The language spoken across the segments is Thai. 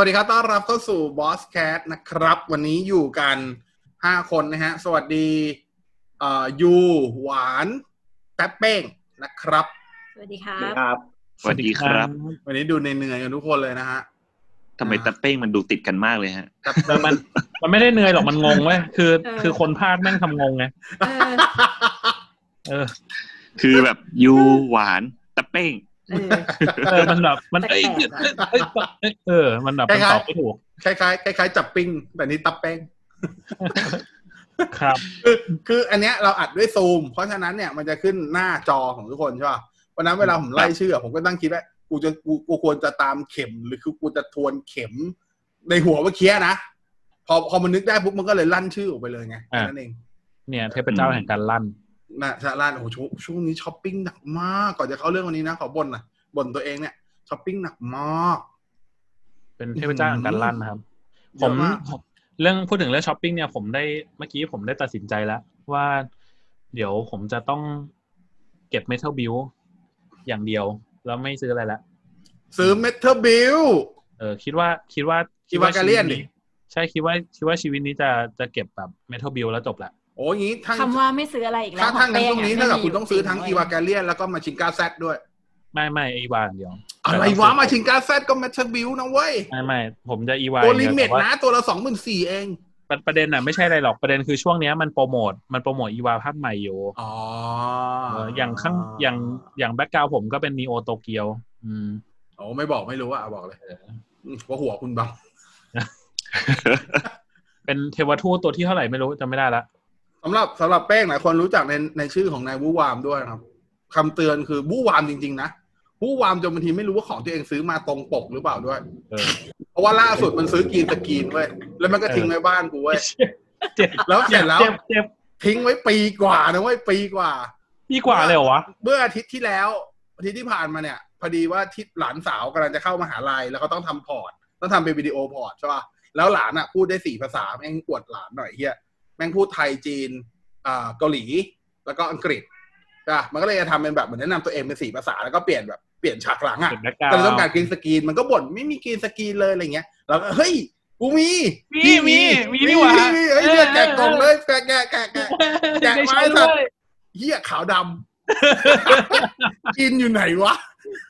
สวัสดีครับ ต้อนรับเข้าสู่ Boss Cat นะครับ วันนี้อยู่กันห้าคนนะฮะ สวัสดีเอ่อยูหวานแป๊บเป้งนะครับ สวัสดีครัสวัสดีบครับ สวัสดีครับ วันนี้ดูเหนื่อยๆกันทุกคนเลยนะฮะทำไมตะเป้งมันดูติดกันมากเลยฮะแป๊บแต่มัน มันไม่ได้เหนื่อยหรอกมันงงเว้ยคือเออคือคนพากย์แม่งทำงงไงเออเออ คือแบบยูหวานตะเป้ง เออเออมันแบบมันแปลเอ้ยกๆอะเอ้ยเอ้ยเออ มันแบบมันตอบไม่ถูกคล้ายๆคล้ายๆจับปิ้งแต่นี้ตับเป้งครับคือคืออันเนี้ยเราอัดด้วยซูม เพราะฉะนั้นเนี่ยมันจะขึ้นหน้าจอของทุกคนใช่ป่ะวันนั้นเวลาผมไล่ชื่อ ผมก็ตั้งคิดว่ากูจะกูกูควรจะตามเข็มหรือคือกูจะทวนเข็มในหัวเมื่อกี้นะพอพอมันนึกได้ปุ๊บมันก็เลยลั่นชื่อออกไปเลยไงแค่อะนั่นเองเนี่ยเทพเจ้าแห่งการลั่น นะชาลานโอ้โหช่วงช่วงนี้ช้อปปิ้งหนักมากก่อนจะเข้าเรื่องวันนี้นะขอบ่นหน่อยบ่นตัวเองเนี่ยช้อปปิ้งหนักมากเป็นเทพเจ้าแห่งการลั่นนะครับเยผอะมมากผมเรื่องพูดถึงเรื่องช้อปปิ้งเนี่ยผมได้เมื่อกี้ผมได้ตัดสินใจแล้ว ว่าเดี๋ยวผมจะต้องเก็บ Metal Build อย่างเดียว แล้วไม่ซื้ออะไรละ ซื้อ Metal Buildเออคิดว่าคิดว่าคิดว่าการเลี่ยนดิชีวิตใช่คิดว่าคิดว่าชีวิตนี้จะจะเก็บแบบเมทัลบิลแล้วจบละโอ้ยอย่างนี้ทั้งคำว่าไม่ซื้ออะไรอีกแล้วถ้าทั้งนั้นขตอรงนี้ะถ้ากับไม่มีคุณต้องซื้อทั้งจอีริวาการเลียนแล้วก็มาชิงกาแซดด้วย ไม่ไม่อีวาอย่างเดียว อะไรวะมาชิงกาแซดก็เมทัลบิลนะเว้ย ไม่ไม่ผมจะอีวาตัวอย่างลิเดียวมิตแต่ว่านะตัวละสองหมื่นสี่เองประประเด็นน่ะไม่ใช่อะไรหรอกประเด็นคือช่วงเนี้ยมันโปรโมทมันโปรโมทอีวาภาคใหม่อยู่อ๋อเอออย่างข้างอย่างอย่างแบ็กกราวผมก็เป็นนีโอโตเกียว อืมโอ้ไม่บอกไม่รู้อะบอกเลยว่าหัวคุณบังเป็นเทวทูตตัวที่เท่าไหร่ไม่รู้จำไม่ได้ละ สำหรับสำหรับแป้งหลายคนรู้จักในในชื่อของนายวูวามด้วยนะครับคำเตือนคือวูวามจริง ๆ นะวูวามจนบางทีไม่รู้ว่าของตัวเองซื้อมาตรงปกหรือเปล่าด้วยเออเพราะว่าล่าสุดมันซื้อกรีนสกรีนเว้ยแล้วมันก็ทิ้งไว้บ้านกูเว้ยเจ็บแล้วเสร็จแล้วเจ็บเจ็บทิ้งไว้ปีกว่านะเว้ยปีกว่าพี่กว่าเลยเหรอวะเมื่ออาทิตย์ที่แล้วอาทิตย์ที่ผ่านมาเนี่ย พอดีว่าที่หลานสาวกำลังจะเข้ามหาลัยแล้วเขาต้องทำ port ต้องทำเป็นวิดีโอ port ใช่ป่ะแล้วหลานอะพูดได้สี่ภาษาแม่งอวดหลานหน่อยเฮีย แม่งพูดไทยจีนอ่าเกาหลี แล้วก็อังกฤษใช่ปะมันก็เลยจะทำเป็นแบบเหมือนแนะนำตัวเองเป็นสี่ภาษาแล้วก็เปลี่ยนแบบเปลี่ยนฉากหลังอะเจ็บ background ก็เลยต้องการ green screen มันก็บ่นไม่มี green screen เลยอะไรเงี้ยเราก็เฮ้ยกูมีมีมีมีนี่หว่ามีเฮ้ยเนี่ยแกะกล่องเลยแกะแกะแกะแกะแกะได้ไม้ใช้สัด้ตว์วยเฮียขาวดำกินอยู่ไหนวะ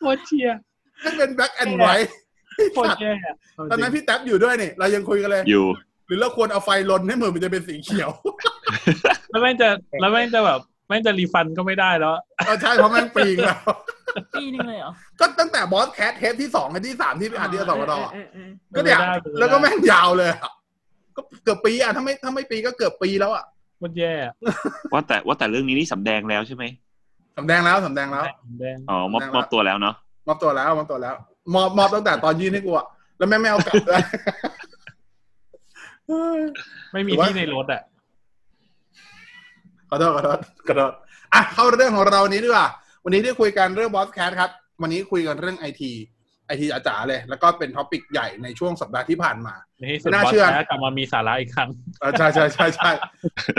โคตรเชียร์นั่นเป็นแบ็คแอนด์ไวท์โคตรแย่อะตอนนั้นพี่แท็บอยู่ด้วยนี่เรายังคุยกันเลยอยู่ห รือเราควรเอาไฟลนให้เหมือนมันจะเป็นสีเขียว แล้วแม่งจะแล้วแม่งจะแบบแม่งจะรีฟันก็ไม่ได้แล้วเออใช่เพราะมันปีกแล้วปีนึงเลยเหรอ ก็ตั้งแต่บอสแคทเทปที่สองกับที่สามที่ไปอัดที่สองดอะเออเออก็เนี่ยไม่ได้ไม่ได้แล้วก็แม่งยาวเลยอะก็เกือบปีอะถ้าไม่ถ้าไม่ปีก็เกือบปีแล้วอะโคตรแย่อะว่าแต่ว่าแต่เรื่องนี้นี่สำแดงแล้วใช่ไหมสำแดงแล้วสำแดงแล้วแดงอ๋อมอบมอบตัวแล้วเนาะมอบตัวแล้วมอบตัวแล้ว มอบมอบตั้งแต่ตอนยื่นให้กูอะแล้วแม่งไม่เอากลับเลย ไม่มีหรือว่าที่ในรถอะขอโทษขอโทษขอโทษอะเข้าเรื่องของเราวันนี้ดีกว่า วันนี้ได้คุยกันเรื่องบอสแคทครับ วันนี้คุยกันเรื่องไอทีไอทีจ๋าๆเลย แล้วก็เป็นท็อปิกใหญ่ในช่วงสัปดาห์ที่ผ่านมาในที่สุดไม่น่าบอสเชื่อแท้กลับมามีสาระอีกครั้งเออใช่ใช่ใช่ใช่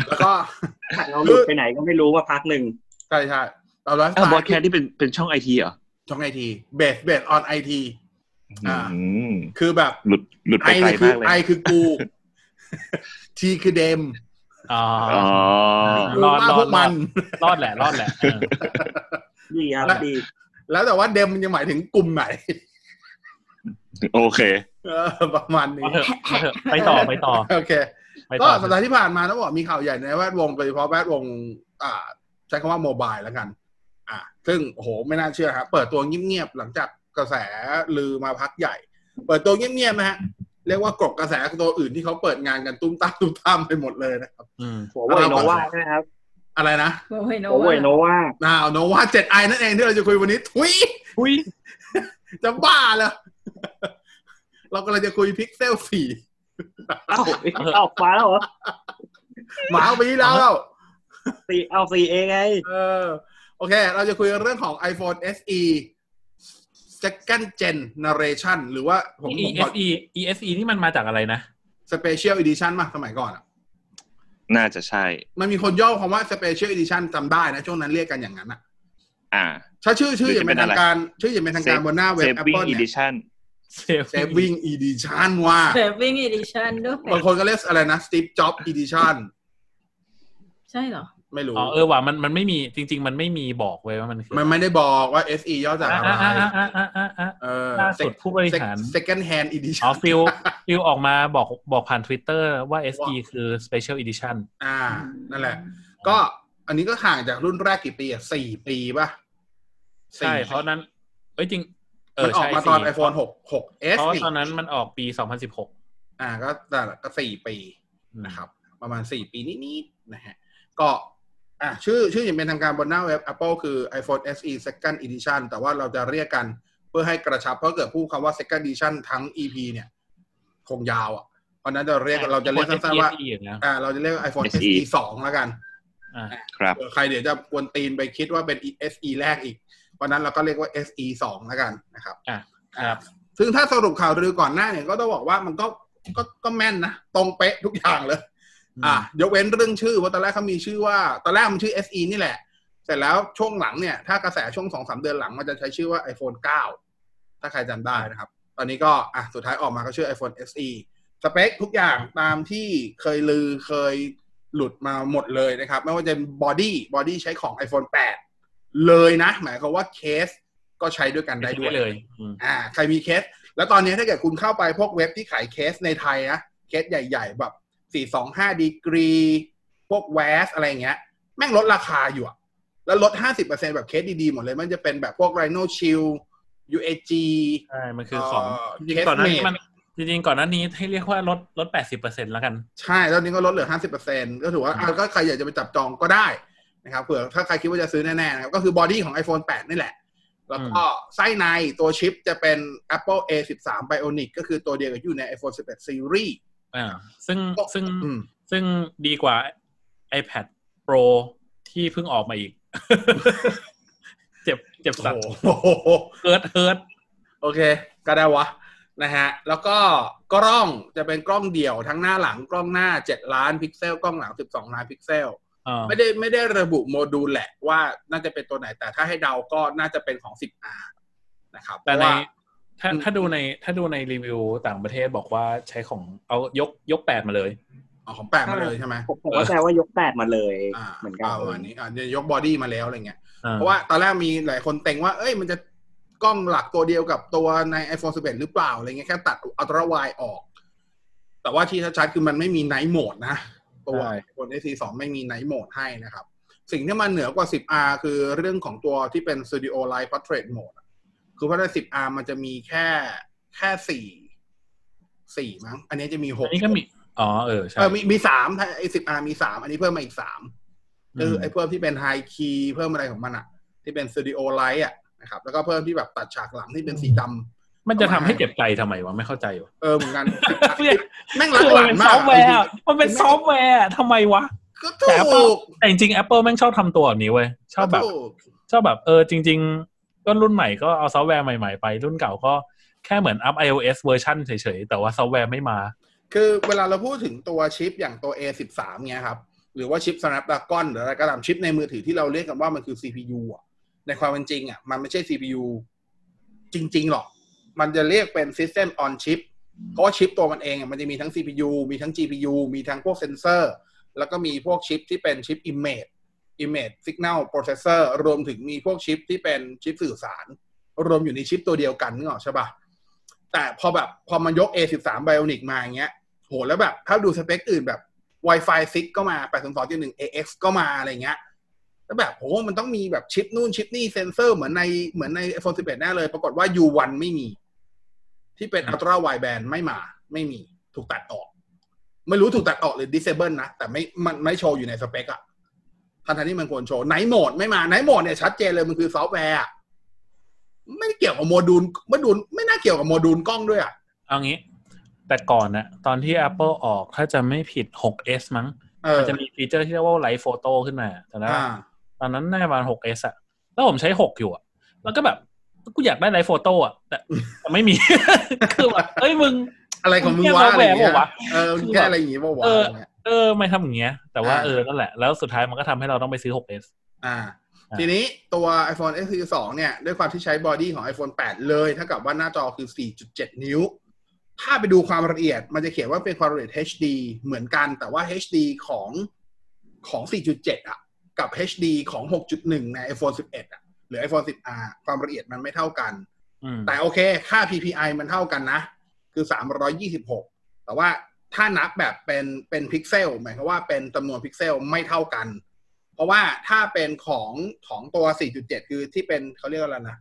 แล้วก็เราหลุดไปไหนก็ไม่รู้ว่าพักหนึ่งใช่ใช่เราไลฟ์สอ้าวไตบอสล์แคทที่เป็นเป็นช่องไอทีเหรอช่องไอทีเบสเบสออนไอทีอ่าอืมคือแบบหลุดหลุดไอไปไกลคือมากเลยไอคือกู ทีคือเดมอ๋ออ๋อกูรอดว่ารอพดวกมัน รอดแหละรอดแหละเออดีครับและดีแล้วแต่ว่าเดมมันจะหมายถึงกลุ่มไหน โอเคเออประมาณนี้มาเถอะมาเถอะไปต่อไปต่อโอเคไปก็ต่อสัปดาห์ที่ผ่านมาต้องบอกมีข่าวใหญ่ในแวดวงโดยเฉพาะแวดวง อ่า ใช้คำว่าโมบายแล้วกัน อ่า ซึ่งโอ้โหไม่น่าเชื่อครับเปิดตัวเงียบๆหลังจากกระแสลือมาพักใหญ่ เปิดตัวเงียบๆนะฮะ เรียกว่ากรบกระแสตัวอื่นที่เขาเปิดงานกันตุ้มตามตุ้มตามไปหมดเลยนะครับอืมหัวเว่ยโนวาใช่ไหมครับ อะไรนะเฮ้ยโนหัวเว่ยโนวานาโนวาเจ็ดไอนั่นเองที่เราจะคุยวันนี้ ทุยอุ้ยจะบ้าเลยเรากำลังจะคุยพิกเซลสี่เอ้าเอ้ามาแล้วเหรอหมาเอาไปที่แล้วสี่เอาสี่เองไงเออโอเค เราจะคุยเรื่องของ iPhone SE second gen narration หรือว่าผม e ผม s e e s e นี่มันมาจากอะไรนะ special edition มาสมัยก่อนอะน่าจะใช่ มันมีคนย่อคำว่า special edition จำได้นะ ช่วงนั้นเรียกกันอย่างนั้นอะอ่า ถ้าชื่อชื่อหรืออย่างเป็นจะเป็นทางการชื่ออย่างเป็นทางการบนหน้าเว็บ Saving Apple เนี่ย Edition saving edition ว่า Saving Edition ด้วยบางคนก็เรียกอะไรนะ Steve Jobs edition ใช่เหรอ ไม่รู้อ๋อเออว่ะมันมันไม่มีจริง ๆ มันไม่มีบอกไว้ว่ามันคือมันไม่ได้บอกว่า SE ย่อจากอะไรอ่าอ่าอ่าอ่าอ่าอ่าเออล่าสุดผู้บริหาร second hand อ๋อ edition Phil Phil ออกมาบอกบอกผ่าน Twitter ว่า SE คือ Special Edition อ่า นั่นแหละ ก็อันนี้ก็ห่างจากรุ่นแรกกี่ปีอะสี่ปีป่ะใช่เพราะนั้นเอ้ยจริง เอมัอนออกใช่มาตอนสี่ iPhone หกหก S เพราะนี่ตอนนั้นมันออกปี2016อ่า ก็แต่ละก็สี่ปีนะครับ ประมาณสี่ปีนิดๆนะฮะก็ อะชื่อชื่ออย่างเป็นทางการบนหน้าเว็บ Apple คือ iPhone SE Second Edition แต่ว่าเราจะเรียกกันเพื่อให้กระชับ เพราะเกิดพูดคำว่า Second Edition ทั้ง EP เนี่ย คงยาวอะ เพราะฉะนั้นจะเรียกเราจะเรียกสั้นๆว่า SE อย่างเงี้ยอ่า เราจะเรียกว่า iPhone SE SE สองแล้วกันอ่าครับเผื่อใครเดี๋ยวจะกวนตีนไปคิดว่าเป็น SE แรกอีก เพราะฉะนั้นเราก็เรียกว่า SE สองแล้วกันนะครับอะครับ ซึ่งถ้าสรุปข่าวลือก่อนหน้าเนี่ยก็ต้องบอกว่ามันก็ก็ก็แม่นนะตรงเป๊ะทุกอย่างเลย อะยกเว้นเรื่องชื่อเพราะตอนแรกเขามีชื่อว่าตอนแรกมันชื่อ SE นี่แหละ เสร็จแล้วช่วงหลังเนี่ย ถ้ากระแสช่วงสองสามเดือนหลังมันจะใช้ชื่อว่า iPhone 9 ถ้าใครจำได้นะครับ ตอนนี้ก็อะสุดท้ายออกมาก็ชื่อ iPhone SE สเปคทุกอย่างตามที่เคยลือเคยหลุดมาหมดเลยนะครับ ไม่ว่าจะเป็น body body ใช้ของ iPhone 8 เลยนะ หมายความว่าเคสก็ใช้ด้วยกันได้ด้วยเลยอืมอ่าใครมีเคส แล้วตอนนี้ถ้าเกิดคุณเข้าไปพวกเว็บที่ขายเคสในไทยนะเคสใหญ่ ๆ แบบ 425ดีกรี พวกแวสอะไรอย่างเงี้ย แม่งลดราคาอยู่อะแล้วลด 50%แบบเคสดีๆ หมดเลย มันจะเป็นแบบพวก Rhino Shield UAG ใช่ มันคือของเอ่อจริงๆก่อนหน้านี้ Case มันจริงๆก่อนหน้านี้ให้เรียกว่าลดลดแปดสิบเปอร์เซ็นแล้วกัน ใช่แล้วนี้ก็ลดเหลือ 50%ก็ถือว่าอะก็ใครอยากจะไปจับจองก็ได้นะครับเผื่อถ้าใครคิดว่าจะซื้อแน่ๆนะครับก็คือบอดี้ของ iPhone 8 นี่แหละ แล้วก็ไส้ในตัวชิปจะเป็น Apple A13 Bionic ก็คือตัวเดียวกับอยู่ใน iPhone 11 Series อ่าซึ่งซึ่งอืมซึ่งดีกว่า iPad Pro ที่เพิ่งออกมาอีก เจ็บเจ็บสัตว์โอ้โห hurt hurt โอเค ก็ได้วะนะฮะ แล้วก็กล้องจะเป็นกล้องเดี่ยวทั้งหน้าหลังกล้องหน้า7ล้านพิกเซล กล้องหลัง12ล้านพิกเซลอ่าไม่ได้ไม่ได้ระบุโมดูลแหละว่าน่าจะเป็นตัวไหนแต่ถ้าให้เดาก็น่าจะเป็นของ 10R นะครับแต่เพในราะว่า ถ้าอืมถ้าดูในถ้าดูในรีวิวต่างประเทศบอกว่าใช้ของเอายกยกแปดมาเลยเอาของแปะมาเลยใช่ไหมผมผมก็แปลว่ายกแปดมาเลยอ่าเหมือนกันประมาณนี้อ่าจะยกบอดี้มาแล้วอะไรเงี้ยอ่าเพราะว่าตอนแรกมีหลายคนเต็งว่าเอ้ยมันจะกล้องหลักตัวเดียวกับตัวใน iPhone 11 หรือเปล่าอะไรเงี้ยแค่ตัดอัลตร้าไวออก แต่ว่าที่ชัดๆคือมันไม่มีไนท์โหมดนะตัว iPhone SE 2ไม่มี night mode ให้นะครับ สิ่งที่มันเหนือกว่า 10R คือเรื่องของตัวที่เป็น Studio Light Portrait Mode อะ คือเพราะใน 10R มันจะมีแค่แค่สี่สี่มั้ง อันนี้จะมีหอักนนี้ก็มี อ๋อ เออ ใช่เออมีมีสามถ้าไอ้ 10R มีสามอันนี้เพิ่มมาอีกสามคือไอ้เพิ่มที่เป็น high key เพิ่มอะไรของมันอะที่เป็น studio light อะนะครับ แล้วก็เพิ่มที่แบบตัดฉากหลังที่เป็นสีดำมันจะทำให้เจ็บใจทำไมวะไม่เข้าใจวะเออเหมือนกันเนี่ยแม่งรักคือหมันลานเป็นมาซกอฟต์แวร์อะมันเป็นซอฟต์แวร์อะทำไมวะก็แต่ถู Apple กแต่จริงๆ Apple แม่งชอบทำตัวแบบนี้เว้ยชอบแบบก็ถูกชอบแบบเออจริง ๆ ก็รุ่นใหม่ก็เอาซอฟต์แวร์ใหม่ๆไป รุ่นเก่าก็แค่เหมือนอัพ iOS เวอร์ชันเฉยๆ แต่ว่าซอฟต์แวร์ไม่มา คือเวลาเราพูดถึงตัวชิปอย่างตัว A13 เนี้ยครับ หรือว่าชิป Snapdragon หรืออะไรก็ตามชิปในมือถือที่เราเรียกกันว่ามันคือ CPU อะในความเป็นจริงอะมันไม่ใช่ CPU จริง ๆ หรอก มันจะเรียกเป็น System on Chip เพราะว่าชิปตัวมันเองอะมันจะมีทั้ง CPU มีทั้ง GPU มีทั้งพวกเซนเซอร์ แล้วก็มีพวกชิปที่เป็นชิป Image Image Signal Processor รวมถึงมีพวกชิปที่เป็นชิปสื่อสาร รวมอยู่ในชิปตัวเดียวกันนึกออกใช่ปะแต่พอแบบพอมันยก A13 Bionic มาอย่างเงี้ยโหแล้วแบบ ถ้าดูสเปคอื่นแบบ Wi-Fi 6 ก็มา 802.1 AX ก็มาอะไรเงี้ยแล้วแบบโหมันต้องมีแบบชิปนู่นชิปนี่เซนเซอร์เหมือนในเหมือนใน iPhone 11 แน่เลย ปรากฏว่า U1 ไม่มี ที่เป็น Ultra Wideband ไม่มา ไม่มี ถูกตัดออก ไม่รู้ถูกตัดออกหรือ disable นะ แต่ไม่มันไม่โชว์อยู่ในสเปคอะ ทันทีที่มันควรโชว์ night mode ไม่มา night mode เนี่ยชัดเจนเลยมันคือซอฟต์แวร์อะไม่ได้เกี่ยวกับ module module ไม่น่าเกี่ยวกับโมดูลกล้องด้วยอะเอางี้ แต่ก่อนนะตอนที่ Apple ออกถ้าจะไม่ผิด 6s มั้งเออมันจะมี feature ที่เรียกว่า Live Photo ขึ้นมาแต่นะอ่าตอนนั้นน่าจะประมาณ 6s อะแล้วผมใช้ 6 อยู่อะแล้วก็แบบกูอยากได้ Live Photo อะแต่แต่ไม่มีคือแบบเอ้ยมึงอะไรของมึงแค่วะซอฟต์อะไรแวร์อย่างเงี้ยเปล่าวะเออแค่อะไรอย่างงี้ป่าวะ เอออะไรเงี้ยเออไม่ทำอย่างเงี้ย แต่ว่าอ่าเออนั่นแหละ แล้วสุดท้ายมันก็ทำให้เราต้องไปซื้อ 6s อ่าอ่า ทีนี้ตัว iPhone SE 2เนี่ย ด้วยความที่ใช้บอดี้ของ iPhone 8 เลยเท่ากับว่าหน้าจอคือ 4.7 นิ้ว ถ้าไปดูความละเอียด มันจะเขียนว่าเป็นความละเอียด HD เหมือนกัน แต่ว่า HD ของของ 4.7 อะ กับ HD ของ 6.1 ใน iPhone 11 อะ หรือ iPhone 10R ความละเอียดมันไม่เท่ากันอืมแต่โอเค ค่า PPI มันเท่ากันนะ คือ 326 แต่ว่า ถ้านับแบบเป็นเป็นพิกเซลหมายความว่าเป็นจำนวนพิกเซลไม่เท่ากัน เพราะว่าถ้าเป็นของของตัว 4.7 คือที่เป็นเขาเรียกว่าอะไรนะ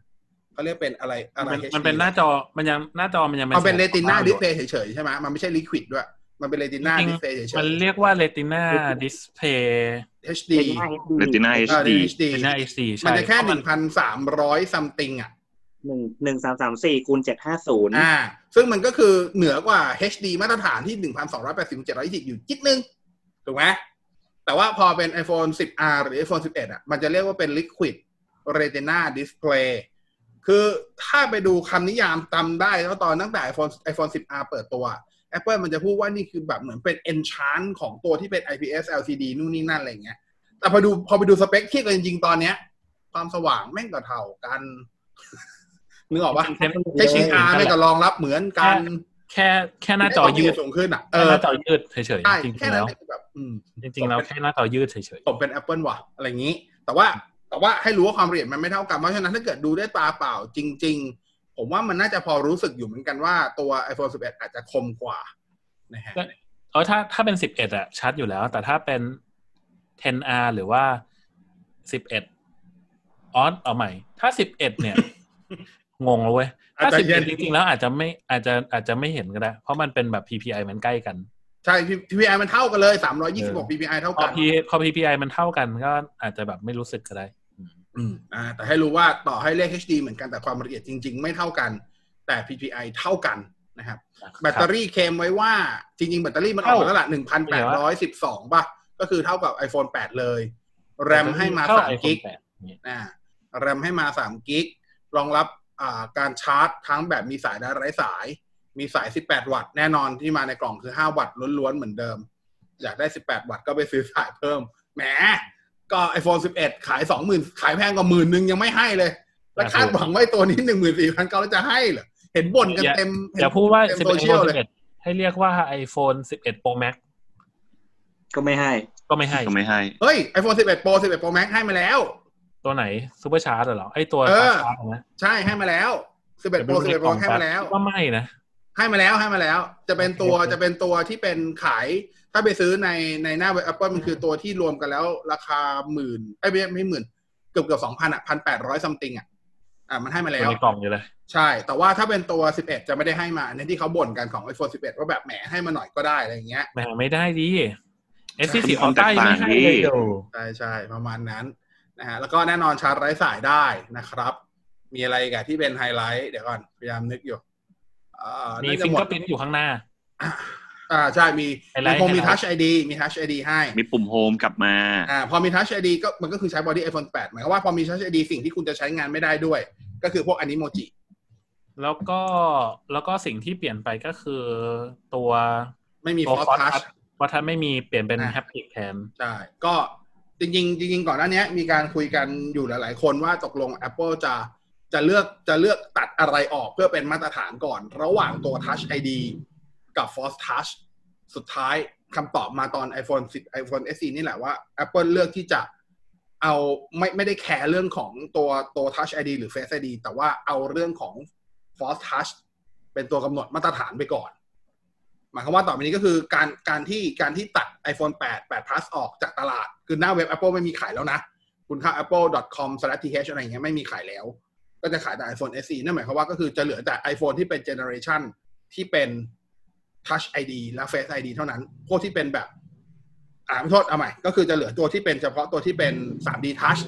เขาเรียกเป็นอะไรอะไรมัน HD มันเป็นหน้าจอมันยังหน้าจอมันยังมันเป็นแสเรงติน่าอดิยู่สเพย์เฉยๆใช่ไหมมันไม่ใช่ลิควิดด้วย มันเป็นเรติน่าจริงดิสเพย์เฉยมันเรียกว่าเรติน่าดิสเพย์ๆ HD เป็นหน้า Retina อ่า HD HD เรติน่าเอซีมัใช่นจะแค่เพราะหมันึ่งพันสามร้อยซัมติงอะ หนึ่งหนึ่งสามสามสี่คูณเจ็ดห้าศูนย์อ่า ซึ่งมันก็คือเหนือกว่า HD มาตรฐานที่1,280 720องร้อยู่จิตนึง ถูกไหมแต่ว่าพอเป็น iPhone 10R หรือ iPhone 11 อะ มันจะเรียกว่าเป็น Liquid Retina Display คือถ้าไปดูคำนิยามจำได้แล้วตอนตั้งแต่ iPhone iPhone 10R เปิดตัว Apple มันจะพูดว่านี่คือแบบเหมือนเป็น enchant ของตัวที่เป็น IPS LCD นู่นนี่นั่นอะไรเงี้ย แต่พอดูพอไปดูสเปคเทียบกันจริงๆตอนเนี้ย ความสว่างแม่งก็เท่ากัน นึกออกปะ HDR แม่งก็รองรับเหมือนกัน แค่แค่หน้าจอยืดสูงขึ้นอะเอแค่อหน้าจอยืดเฉยใช่ๆจริงแค่ๆนั้แล้นวคือแบบอืมจริงๆแล้วแค่หน้าจอยืดเฉยผมเป็น Apple ว่ะอะไรอย่างนี้ แต่ว่าแต่ว่าให้รู้ว่าความละเอียดมันไม่เท่ากันเพราะฉะนั้นถ้าเกิดดูด้วยตาเปล่าจริง ๆ ผมว่ามันน่าจะพอรู้สึกอยู่เหมือนกันว่าตัว iPhone 11 อาจจะคมกว่านะฮะๆเออถ้าถ้าเป็นสิบเอ็ดอะชัดอยู่แล้ว แต่ถ้าเป็น 10R หรือว่าสิบเอ็ดออสเอาใหม่ ถ้าสิบเอ็ดเนี่ย งงแล้วเว้ยถ้าอาจจะสิบเย็เอ็นดจริงๆแล้วอาจจะไม่อาจจะอาจจะไม่เห็นก็ได้ เพราะมันเป็นแบบ PPI มันใกล้กัน ใช่ PPI มันเท่ากันเลยเออ326 PPI เท่าพอกัน P พอ PPI มันเท่ากันก็อาจจะแบบไม่รู้สึกก็ได้ อืมอ่าแต่ให้รู้ว่าต่อให้เลข HD เหมือนกันแต่ความละเอียดจริง ๆ ไม่เท่ากัน แต่ PPI เท่ากันนะครับ แบตเตอรี่เคลมไว้ว่าจริง ๆ แบตเตอรี่มันออกมาแล้วล่ะ1,812ป่ะก็คือเท่ากับ iPhone 8 เลย แรมให้มาเข้3กิก iPhone 8เนี่ยอ่าแรมให้มา3กิกรองรับอ่า การชาร์จทั้งแบบมีสายและไร้สาย มีสาย 18 วัตต์แน่นอนที่มาในกล่องคือ 5 วัตต์ล้วนๆเหมือนเดิม อยากได้ 18 วัตต์ก็ไปซื้อสายเพิ่มแหมก็ iPhone 11 ขาย 20,000 ขายแพงกว่าหมื่นนึงยังไม่ให้เลย แล้วคาดหวังไว้ตัวนี้ 14,900จะให้เหรอเห็นบ่นกันเต็มอย่าพูดว่าเต็ม11โซเชียล iPhone เลย11 ให้เรียกว่า iPhone 11 Pro Max ก็ไม่ให้ ก็ไม่ให้ก็ไม่ให้เฮ้ย iPhone 11 Pro 11 Pro Max ให้มาแล้ว ตัวไหน super charge เหรอไอตัวเออชาร์จนะใช่ให้มาแล้ว11 Pro 11 Pro ให้มาแล้วก็ไม่นะให้มาแล้วให้มาแล้ว จะเป็นตัวโอเคจะเป็นตัวที่เป็นขาย ถ้าไปซื้อในในหน้าเว็บ Apple มันคือตัวที่รวมกันแล้ว ราคาหมื่นไอ้ยไม่ไม่หมื่นเกือบเกือบสองพันอะพันแปดร้อยซัมติงอะอะมันให้มาอแล้วยู่ในกล่องอยู่เลย ใช่ แต่ว่าถ้าเป็นตัว 11 จะไม่ได้ให้มาในที่เขาบ่นกันของ iPhone 11 ว่าแบบแหมให้มาหน่อยก็ได้อะไรอย่างเงี้ยแหมไม่ได้ดิ S ใช่4 4 Ultra ยังไม่ให้เลยเดี๋ยวใช่ใช่ประมาณนั้น นะฮะแล้วก็แน่นอนชาร์จไร้สายได้นะครับ มีอะไรกับที่เป็นไฮไลท์เดี๋ยวก่อนพยายามนึกอยู่อ่ามีน่าจะฟิงหมเกอดร์พิ้นอยู่ข้างหน้า อ่าใช่มีไฮไลท์มีคงมีไฮไลท์ Touch ID มี Touch ID ให้ มีปุ่ม home กลับมาอ่าพอมี Touch ID ก็มันก็คือใช้ body iPhone 8หมายความว่าพอมี Touch ID สิ่งที่คุณจะใช้งานไม่ได้ด้วย ก็คือพวก Animoji แล้วก็แล้วก็สิ่งที่เปลี่ยนไปก็คือตัวไม่มีตัว Force Force Touch Touch เพราะถ้าไม่มีเปลี่ยนเป็นอะแฮปติกแทนใช่ก็ จริงๆจริงๆก่อนหน้านี้มีการคุยกันอยู่หลาย ๆ คนว่าตกลง Apple จะจะเลือกจะเลือกตัดอะไรออกเพื่อเป็นมาตรฐานก่อน ระหว่างตัว Touch ID กับ Force Touch สุดท้ายคำตอบมาตอน iPhone 10 iPhone SE นี่แหละว่า Apple เลือกที่จะเอาไม่ไม่ได้แคร์เรื่องของตัวตัว Touch ID หรือ Face ID แต่ว่าเอาเรื่องของ Force Touch เป็นตัวกำหนดมาตรฐานไปก่อน หมายความว่าต่อไปนี้ก็คือการการที่การที่ตัด iPhone 8 8 plus ออกจากตลาด คือหน้าเว็บ Apple ไม่มีขายแล้วนะ คุณเข้า apple.com/th อะไรอย่างเงี้ยไม่มีขายแล้ว ก็จะขายแต่ iPhone SE นั่นหมายความว่าก็คือจะเหลือแต่ iPhone ที่เป็น generation ที่เป็น Touch ID และ Face ID เท่านั้น พวกที่เป็นแบบอ่าไม่โทษเอาใหม่ ก็คือจะเหลือตัวที่เป็นเฉพาะตัวที่เป็น 3D Touch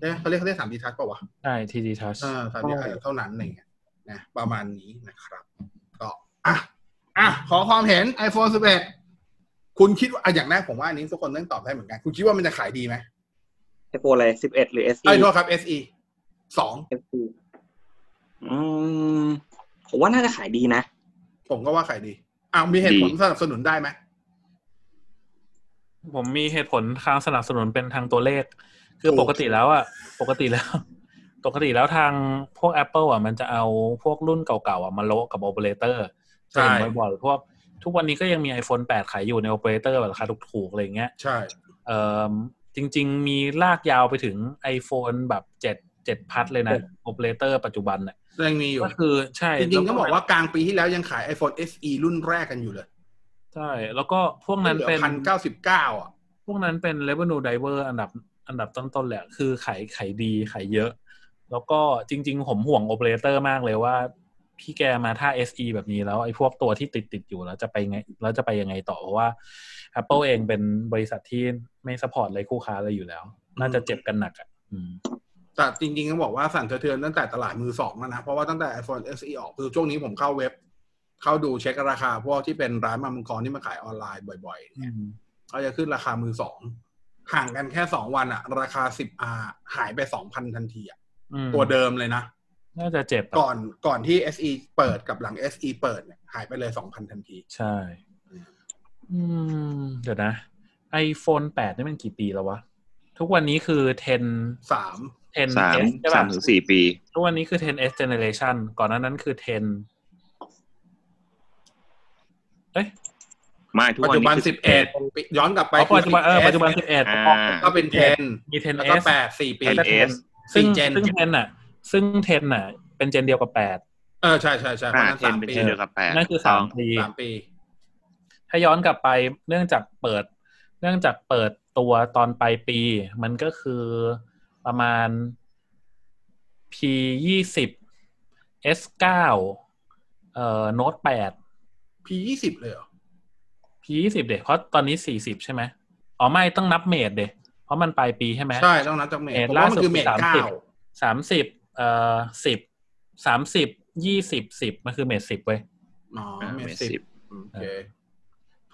เอ๊ะเขาเรียกเขาเรียก 3D Touch ป่าวะใช่ TD Touch เออ 3D Touch เท่านั้นอะไรเงี้ยนะประมาณนี้นะครับ ก็อะ อะขอความเห็น iPhone 11 คุณคิดว่าอะอย่างแรกผมว่าอันนี้ทุกคนต้องตอบได้เหมือนกัน คุณคิดว่ามันจะขายดีไหมไอโฟนอะไรสิบเอ็ดหรือ SE ไอ้ยโทษครับ SE สอง SE อืมผมว่าน่าจะขายดีนะ ผมก็ว่าขายดีอ้าวมีเหตุผลดีสนับสนุนได้ไหมผมมีเหตุผลทางสนับสนุนเป็นทางตัวเลข คือปกติแล้วอะปกติแล้ว ปกติแล้วทางพวก Apple อะ มันจะเอาพวกรุ่นเก่าๆอะมาโลกับโอเปอเรเตอร์ใช่จะ เห็นบ่อยๆพวกทุกวันนี้ก็ยังมี iPhone 8 ขายอยู่ในโอเปอเรเตอร์แบบราคาถูกๆอะไรอย่างเงี้ยใช่เอ่อจริง ๆ มีลากยาวไปถึง iPhone แบบเจ็ดเจ็ด Plus เลยนะโอเปอเรเตอร์ปัจจุบันน่ะยังมีอยู่ก็คือใช่ จริงๆแล้ก็บอกว่ากลางปีที่แล้วยังขาย iPhone SE รุ่นแรกกันอยู่เลย ใช่ แล้วก็พวกนั้นเป็นพันเก้าสิบเก้าอะ พวกนั้นเป็น revenue driver อันดับอันดับต้นๆแหละ คือขายขายดีขายเยอะ แล้วก็จริง ๆ ผมห่วงโอเปอเรเตอร์มากเลยว่า พี่แกมาถ้า SE แบบนี้แล้วไอ้พวกตัวที่ติดติดๆอยู่แล้วจะไปไงแล้วจะไปยังไงต่อเพราะว่า Apple เองเป็นบริษัทที่ไม่ support เลยคู่ค้าเลยอยู่แล้ว น่าจะเจ็บกันหนักอะอืมแต่จริงๆต้องบอกว่าสั่นสะเทือนตั้งแต่ตลาดมือสองแล้วนะ เพราะว่าตั้งแต่ iPhone SE ออกคือช่วงนี้ผมเข้าเว็บ เข้าดูเช็คราคา พวกที่เป็นร้านมามังกรที่มาขายออนไลน์บ่อยๆเนี่ยเขาจะขึ้นราคามือสองห่างกันแค่สองวันอะราคา 10R หายไปสองพันทันทีอะอืมตัวเดิมเลยนะ น่าจะเจ็บอะก่อนก่อนที่ SE เปิดกับหลัง SE เปิดเนี่ยหายไปเลยสองพันทันที ใช่ อืม เดี๋ยวนะ iPhone 8นี่มันกี่ปีแล้ววะ ทุกวันนี้คือ 10สาม10 สาม S ใช่สาป่ะมถึงสี่ปี ทุกวันนี้คือ 10s generation ก่อนหน้านั้นคือ 10 เอ้ยไม่ทุกปัจวันจุนี้บันคือสิบเอ็ดย้อนกลับไปอ๋อปัจจุบันเออคือ 10S ปัจจุบัน 11 อ่า ก็เป็นเทนมีแล้วก็ 10s แปดสี่ปี 10S ซึ่งสี่เจนซึ่ง 10น่ะ ซึ่ง10น่ะ เป็นเจนเดียวกับ8เออใช่ใช่ใช่เพอ่าราะฉะนั้นเทนสามเป็นปีเช่นเดียวกับแปดนั่นคือถูกต้ง3ปีสามปี ถ้าย้อนกลับไปเนื่องจากเปิด เนื่องจากเปิดตัวตอนปลายปี มันก็คือประมาณ P ยี่สิบ S เก้าเอ่อโน้ตแปด P ยี่สิบเลยเหรอ P ยี่สิบเด็เพราะตอนนี้สี่สิบใช่ไหมอ๋อไม่ต้องนับเมดเด็เพราะมันปลายปีใช่ไหมใช่ต้องนับจากเมทเมทผมว่ามันล่าสุดคือเมทคือเก้า30สามสิบ เอ่อสิบสามสิบยี่สิบสิบมันคือเมดสิบเว้ยอ๋ออ่าเมเมททสิสิบบโอเค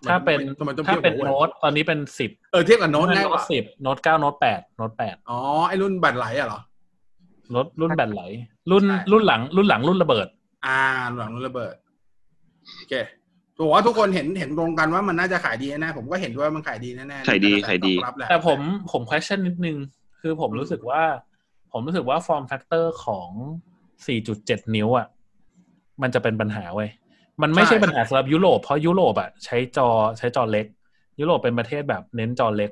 ถ้าเป็นทำไมต้องถ้าเทียบเป็นกับอ้วนโน้ตตอนนี้เป็นสิบเออเทียบกับโน้ตง่ายกโน้ตว่าสิบโน้ตเก้าโน้ตแปดโน้ตแปดอ๋อไอรุ่นบัตรไหลอะเหรอรถรุ่นแบนไหล รุ่นใช่รุ่นหลัง รุ่นหลังรุ่นระเบิด อ่าหลังรุ่นระเบิดโอเคผมว่าทุกคนเห็นเห็นตรงกันว่ามันน่าจะขายดีแน่ๆผมก็เห็นด้วยว่ามันขายดีแน่ๆขายดีน่จะขายดีตอบรับหละแต่ผมผม question นิดนึง คือผมรู้สึกว่า ผมรู้สึกว่า form factor ของ 4.7 นิ้วอะ มันจะเป็นปัญหาเว้ย มันไม่ใช่ปัญหาสำหรับยุโรปเพราะยุโรปอะใช้จอใช้จอเล็ก ยุโรปเป็นประเทศแบบเน้นจอเล็ก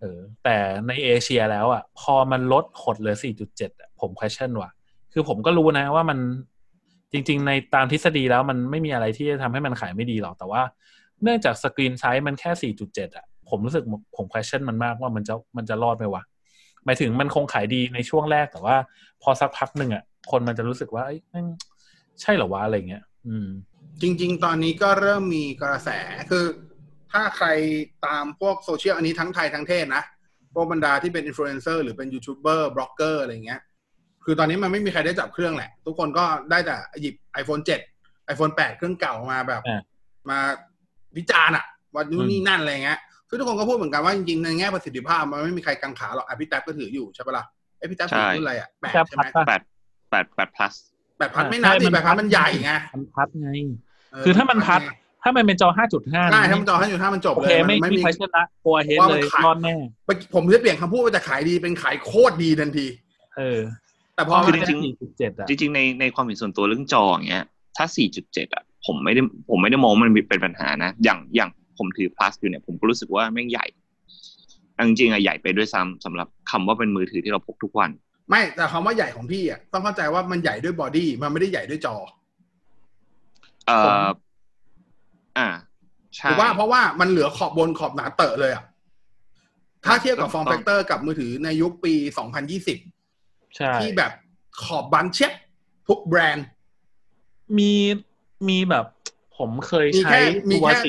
เออ แต่ในเอเชียแล้วอะ พอมันลดหดเหลือ 4.7อะผม question ว่ะ คือผมก็รู้นะว่ามันจริง ๆ ในตามทฤษฎีแล้วมันไม่มีอะไรที่จะทำให้มันขายไม่ดีหรอก แต่ว่าเนื่องจาก screen size มันแค่ 4.7 อะ ผมรู้สึกผม question มันมากว่ามันจะมันจะรอดไหมวะ หมายถึงมันคงขายดีในช่วงแรกแต่ว่า พอสักพักหนึ่งอะ คนมันจะรู้สึกว่าเอ้ยแม่งใช่เหรอวะอะไรเงี้ย อืม จริง ๆ ตอนนี้ก็เริ่มมีกระแสคือ ถ้าใครตามพวกโซเชียลอันนี้ทั้งไทยทั้งเทศนะพวกบรรดาที่เป็นอินฟลูเอนเซอร์หรือเป็น YouTuber blogger อะไรเงี้ย คือตอนนี้มันไม่มีใครได้จับเครื่องแหละ ทุกคนก็ได้แต่หยิบ iPhone 7 iPhone 8 เครื่องเก่ามาแบบอ่ามาวิจารณ์อะว่านู่นนี่นั่นอะไรเงี้ย ซึ่งทุกคนก็พูดเหมือนกันว่าจริงๆในแง่ประสิทธิภาพมันไม่มีใครกังขาหรอกอะพี่แท็บก็ถืออยู่ใช่ปะล่ะไอยพี่แท็บถือใช่รุ่นอะไรอะแปดแท็บใช่ไหมพัดปะแปดแปดแปด plus แปดพัดไม่นับใช่ดิมันแปดพัดพัดมันใหญ่ไงมันพัดไงเคือถ้ามันพัด ถ้ามันเป็นจอ 5.5ใช่ถ้ามันจอให้อยู่ถ้ามันจบโอเลเคยไม่มันมีมีใครชนะโกเฮดว่าเลมันยขายรอดแน่ผมจะเปลี่ยนคำพูดว่าจะขายดีเป็นขายโคตรดีทันที เออ แต่พอคือมันจริง4.7อะจริงๆในในความเห็นส่วนตัวเรื่องจออย่างเงี้ย ถ้า 4.7 อะ ผมไม่ได้ผมไม่ได้มองว่ามันเป็นปัญหานะ อย่างอย่าง ผมถือ plus อยู่เนี่ยผมก็รู้สึกว่าแม่งใหญ่เอาจริงๆอะใหญ่ไปด้วยซ้ำสำหรับคำว่าเป็นมือถือที่เราพกทุกวัน ไม่แต่คำว่าใหญ่ของพี่อะต้องเข้าใจว่ามันใหญ่ด้วย body มันไม่ได้ใหญ่ด้วยจอเอ่ผมออ่าใช่ถูกว่าเพราะว่ามันเหลือขอบบนขอบหนาเตอะเลยอะถ้าเทียบกับ form factor กับมือถือในยุคปี 2020 ใช่ ที่แบบขอบบางเช็ดทุกแบรนด์ มีมีแบบ ผมเคยมีใช้แค่มีตัวแค่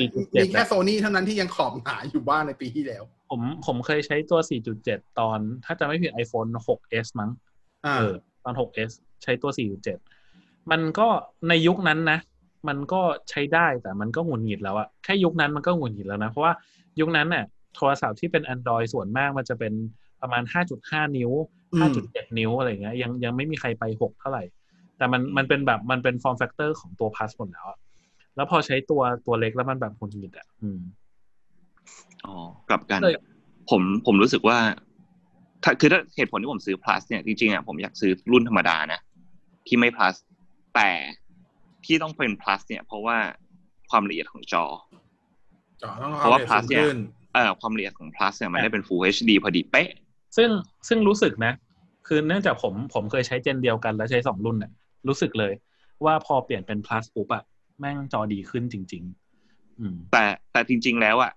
มีแค่4.7โซนี่เท่านั้นที่ยังขอบหนาอยู่บ้านในปีที่แล้ว ผมผมเคยใช้ตัว 4.7 ตอน ถ้าจะไม่ผิด iPhone 6s มั้งอ่าเออตอน 6s ใช้ตัว 4.7 มันก็ในยุคนั้นนะ มันก็ใช้ได้แต่มันก็หงุดหงิดแล้วอะแค่ยุคนั้นมันก็หงุดหงิดแล้วนะ เพราะว่ายุคนั้นเนี่ยโทรศัพท์ที่เป็น Android ส่วนมากมันจะเป็นประมาณ 5.5 นิ้วอืม5.7 นิ้วอะไรเงี้ยยังยังไม่มีใครไป 6 เท่าไหร่ แต่มันมันเป็นแบบมันเป็น form factor ของตัว Plus หมดแล้วอะ แล้วพอใช้ตัวตัวเล็กแล้วมันแบบหงุดหงิดอะอืมอ๋อกลับกันเลยผมผมรู้สึกว่า ถ้าคือถ้าเหตุผลที่ผมซื้อ plus เนี่ยจริงๆอะผมอยากซื้อรุ่นธรรมดานะ ที่ไม่ plus แต่ที่ต้องเป็น plus เนี่ย เพราะว่าความละเอียดของจอจอต้องเพราะว่าอ plus เนี่ยขึ้นเอ่อความละเอียดของ plus เนี่ยมันได้เป็น full HD พอดีเป๊ะ ซึ่งซึ่งรู้สึกนะ คือเนื่องจากผมผมเคยใช้เจนเดียวกันแล้วใช้สองรุ่นเนี่ยรู้สึกเลย ว่าพอเปลี่ยนเป็น plus ปุ๊บอะ แม่งจอดีขึ้นจริง ๆ อืม แต่แต่จริง ๆ แล้วอะ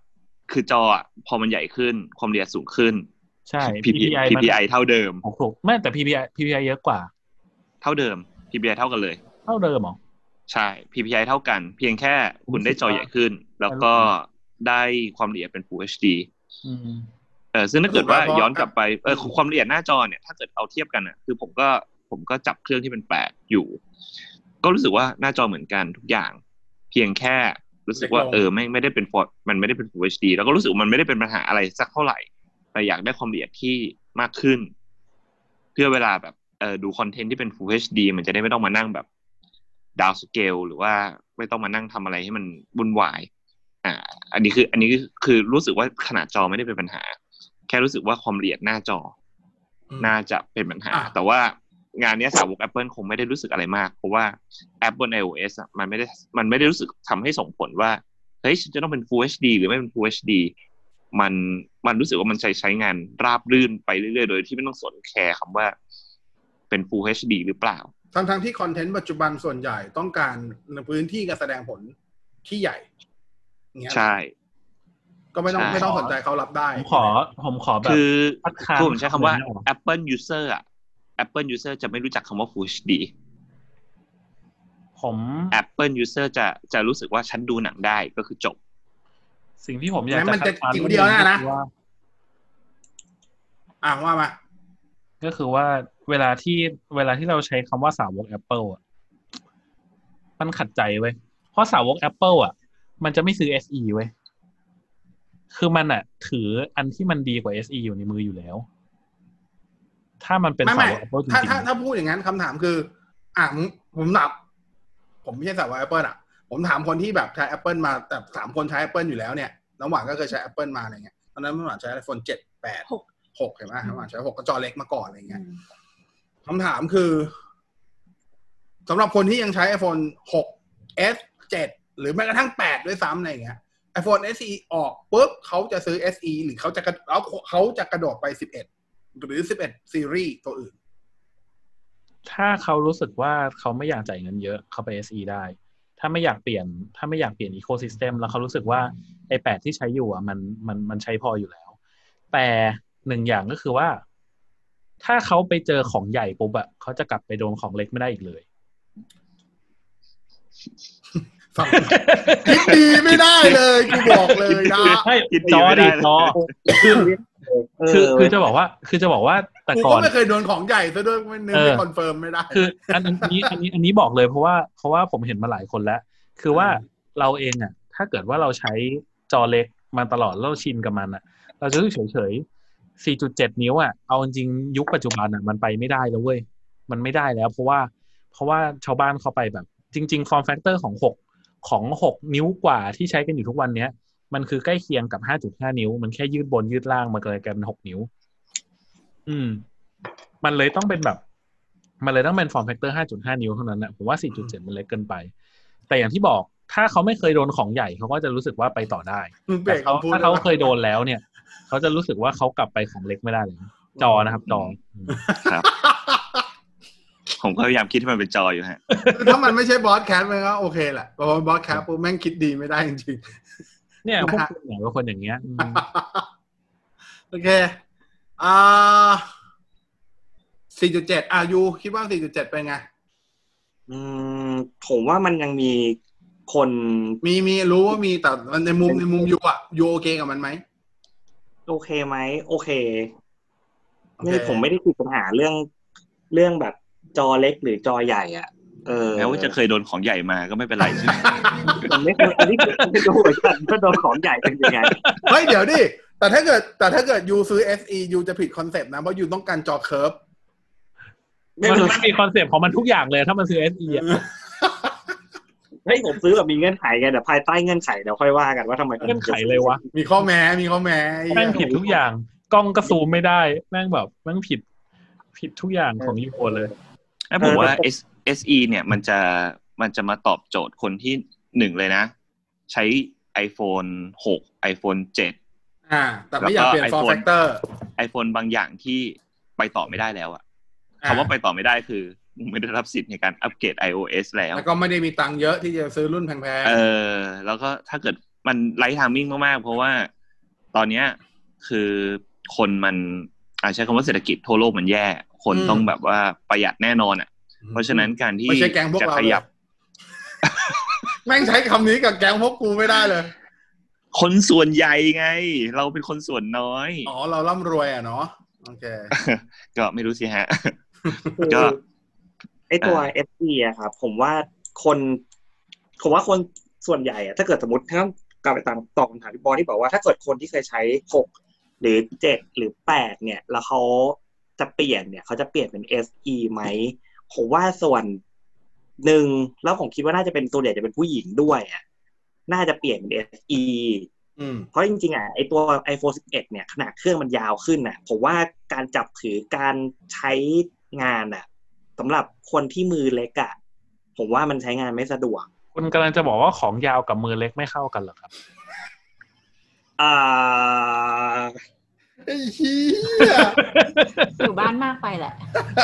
คือจออะพอมันใหญ่ขึ้นความละเอียดสูงขึ้น ใช่ PPI มัน PPI เท่าเดิมโอ้โหไม่แต่ PPI PPI เยอะกว่า เท่าเดิม PPI เท่ากันเลย เท่าเดิมเหรอใช่ PPI เท่ากัน เพียงแค่คุณได้จอใหญ่ขึ้น แล้วก็ได้ความละเอียดเป็น Full HD อืมเออซึ่งถ้าเกิดว่าย้อนกลับไปเออความละเอียดหน้าจอเนี่ยถ้าเกิดเอาเทียบกันอะ คือผมก็ผมก็จับเครื่องที่เป็นแปดอยู่ ก็รู้สึกว่าหน้าจอเหมือนกันทุกอย่าง เพียงแค่รู้สึกว่าเออไม่ไม่ได้เป็นฟอร์มันไม่ได้เป็น Full HD แล้วก็รู้สึกว่ามันไม่ได้เป็นปัญหาอะไรสักเท่าไหร่ แต่อยากได้ความละเอียดที่มากขึ้น เพื่อเวลาแบบเออดูคอนเทนต์ที่เป็น Full HD มันจะได้ไม่ต้องมานั่งแบบดาวสเกลหรือว่าไม่ต้องมานั่งทำอะไรให้มันวุ่นวาย อ่า อันนี้คืออันนี้คือรู้สึกว่าขนาดจอไม่ได้เป็นปัญหา แค่รู้สึกว่าความละเอียดหน้าจออืมน่าจะเป็นปัญหาอะแต่ว่า งานเนี้ยสาวก Apple คงไม่ได้รู้สึกอะไรมาก เพราะว่าแอปบน iOS อะมันไม่ได้มันไม่ได้รู้สึกทำให้ส่งผลว่าเฮ้ยฉันจะต้องเป็น Full HD หรือไม่เป็น Full HD มันมันรู้สึกว่ามันใช้ใช้งานราบรื่นไปเรื่อยๆ โดยที่ไม่ต้องสนแคร์คำว่าเป็น Full HD หรือเปล่า ทั้งทั้งๆที่คอนเทนต์ปัจจุบันส่วนใหญ่ต้องการพื้นที่การแสดงผลที่ใหญ่เงี้ยใช่ ก็ไม่ต้องใช่ไม่ต้องสนใจเขารับได้ ผมขอ ผมขอแบบคือคัดค้านคือผมใช้คำว่าคำนี้ออกมา Apple user อะ Apple user จะไม่รู้จักคำว่า Full HD ผม Apple user จะจะรู้สึกว่าฉันดูหนังได้ก็คือจบ สิ่งที่ผมอยากงั้นมันคัจะดค้านจิ๋วเดียวนะนะก็คือว่าอะว่ามาก็คือว่าเวลาที่เวลาที่เราใช้คำว่าสาวก Apple อะมันขัดใจเว้ยเพราะสาวก Apple อะ มันจะไม่ซื้อ SE เว้ยคือมันอะ ถืออันที่มันดีกว่า SE อยู่ในมืออยู่แล้ว ถ้ามันเป็นไม่สาไม่วก Apple จถ้าริงถ้าถ้าพูดอย่างนั้นคำถามคืออะผมผมหนับ ผมไม่ใช่สาวก Apple อะ ผมถามคนที่แบบใช้ Apple มาแต่สามคนใช้ Apple อยู่แล้วเนี่ยน้ำหวานก็เคยใช้ Apple มาอะไรเงี้ยตอนนั้นน้ำหวานใช้ iPhone เจ็ดแปดหกหกเห็นไหมน้ำหวานใช้หกก็จอเล็กมาก่อนอะไรอืเงี้ยมคำถามคือสำหรับคนที่ยังใช้ iPhone 6 S 7 หรือแม้กระทั่ง 8 ด้วยซ้ำอะไรอย่างเงี้ย iPhone SE ออกปุ๊บเขาจะซื้อ SE หรือเขาจะกระแล้วเขาจะกระโดดไป 11 หรือ 11 ซีรีส์ตัวอื่น ถ้าเขารู้สึกว่าเขาไม่อยากจ่ายเงินเยอะเขาไป SE ได้ ถ้าไม่อยากเปลี่ยน ถ้าไม่อยากเปลี่ยนอีโค y ิสเต็มแล้วเขารู้สึกว่าไอแปดที่ใช้อยู่อะมันมันมันใช้พออยู่แล้ว แต่หนึ่งอย่างก็คือว่า ถ้าเขาไปเจอของใหญ่ปุ๊บอะเขาจะกลับไปโดนของเล็กไม่ได้อีกเลย ฟังคิดดีไม่ได้เลยกูบอกเลยนะให้คิดดีจอไม่ได้ดิเลยจอคือคือคือจะบอกว่า คือจะบอกว่าแต่กูก่อก็นไม่เคยโดนของใหญ่ซะด้วยไม่เนื้อเออไม่ confirm ไม่ได้ คืออันนี้อันนี้อันนี้บอกเลยเพราะว่าเพราะว่าผมเห็นมาหลายคนแล้ว คือว่าเราเองอะ ถ้าเกิดว่าเราใช้จอเล็กมาตลอดแล้วเราชินกับมันอะ เราจะรู้สึกเฉยๆ4.7 นิ้วอะเอาจริงๆยุคปัจจุบันอะมันไปไม่ได้แล้วเว้ยมันไม่ได้แล้ว เพราะว่าเพราะว่าชาวบ้านเขาไปแบบ จริงๆ form factor ของ6 ของ6นิ้วกว่าที่ใช้กันอยู่ทุกวันเนี้ย มันคือใกล้เคียงกับ5.5นิ้ว มันแค่ยืดบนยืดล่างมาเลยกันเป็น6นิ้ว อืม มันเลยต้องเป็นแบบ มันเลยต้องเป็น form factor 5.5นิ้วเท่านั้นนะผมว่า4.7มันเล็กเกินไป แต่อย่างที่บอกถ้าเขาไม่เคยโดนของใหญ่เขาก็จะรู้สึกว่าไปต่อได้มึงเบรแต่กเขาคำพูดถ้าเขาได้ปะเคยโดนแล้วเนี่ย เขาจะรู้สึกว่าเขากลับไปของเล็กไม่ได้เลยจอนะครับจออืมครับ ผมก็พยายามคิดให้มันเป็นจออยู่ฮะคือถ้ามันไม่ใช่บอสแคสมันก็โอเคแหละเพราะว่าบอสแคสปุ๊บแม่งคิดดีไม่ได้จริงเนี่ยนะพวกฮะคุณเนี่ยเป็นคนอย่างเงี้ยอืมๆโอเคอ่า4.7อะยูคิดว่า4.7เป็นไง อืม ผมว่ามันยังมีคนมีมีรู้ว่ามีแต่ในมุมในมุมยูอะยูโอเคกับมันไหมโอเคไหมโอเคโอเค ไม่ผมไม่ได้ติดปัญหาเรื่องเรื่องแบบ จอเล็กหรือจอใหญ่อะเออแม้ว่าจะเคยโดนของใหญ่มาก็ไม่เป็นไรใช่ไหมผมไม่เคยอันนี้ผมไม่รู้เหมือนกันว่าโดนของใหญ่เป็นยังไงเฮ้ยเดี๋ยวดิแต่ถ้าเกิด แต่ถ้าเกิด you ซื้อ SE you จะผิด concept นะ เพราะ you ต้องการจอ curve ไม่มันเป็นไรมันมี concept ของมันทุกอย่างเลย ถ้ามันซื้อ SE อะเฮ้ยผมซื้อแบบมีเงื่อนไขไงเดี๋ยวภายใต้เงื่อนไขเดี๋ยวค่อยว่ากันว่าทำไมเงื่อนไขเลยวะมีข้อแม้มีข้อแม้ไอ้แม่งเหี้ยผิดทุกอย่างกล้องก็ซูมไม่ได้แม่งแบบแม่งผิด ผิดทุกอย่างของ you เลย แล้วผมว่า S SE เนี่ยมันจะมันจะมาตอบโจทย์คนที่หนึ่งเลยนะ ใช้ iPhone 6 iPhone 7อ่า แต่ไม่อยากเปลี่ยนแล้วฟก็อร์ iPhone แฟกเตอร์ iPhone บางอย่างที่ไปต่อไม่ได้แล้วอะคำว่าไปต่อไม่ได้คือมึงไม่ได้รับสิทธิ์ในการอัปเกรด iOS แล้ว แล้วก็ไม่ได้มีตังค์เยอะที่จะซื้อรุ่นแพงเออ แล้วก็ถ้าเกิดมัน right timing มากๆ เพราะว่าตอนเนี้ยคือคนมันอาใช้คำว่าเศรษฐกิจทั่วโลกมันแย่ คนต้องแบบว่าประหยัดแน่นอนอะๆเพราะฉะนั้นการที่ไม่ใช่แก๊งพวกจะเราขเลยยับแม่งใช้คำนี้กับแก๊งพวกกูไม่ได้เลย คนส่วนใหญ่ไง เราเป็นคนส่วนน้อย อ๋อ เราร่ำรวยอะเนาะโอเค ก็ไม่รู้สิฮะคือก็ไอตัวอ่า SE อะครับผมว่าคนผมว่าคนส่วนใหญ่อะถ้าเกิดสมมติถ้ากลับไปตามตอบคำถามพี่บอลที่บอกว่าถ้าเกิดคนที่เคยใช้หกหรือเจ็ดหรือแปดเนี่ย แล้วเขา จะเปลี่ยนเนี่ย เขาจะเปลี่ยนเป็น SE ไหมผมว่าส่วนหนึ่งแล้วผมคิดว่าน่าจะเป็นตัวใหญ่จะเป็นผู้หญิงด้วยอะน่าจะเปลี่ยนเป็น SE อืมเพราะจริงๆอะไอตัว iPhone 11 เนี่ยขนาดเครื่องมันยาวขึ้นอะผมว่าการจับถือการใช้งานอะสำหรับคนที่มือเล็กอะผมว่ามันใช้งานไม่สะดวก คุณกำลังจะบอกว่าของยาวกับมือเล็กไม่เข้ากันเหรอครับอ่า ไอ้เหี้ยอยู่บ้านมากไปแหละ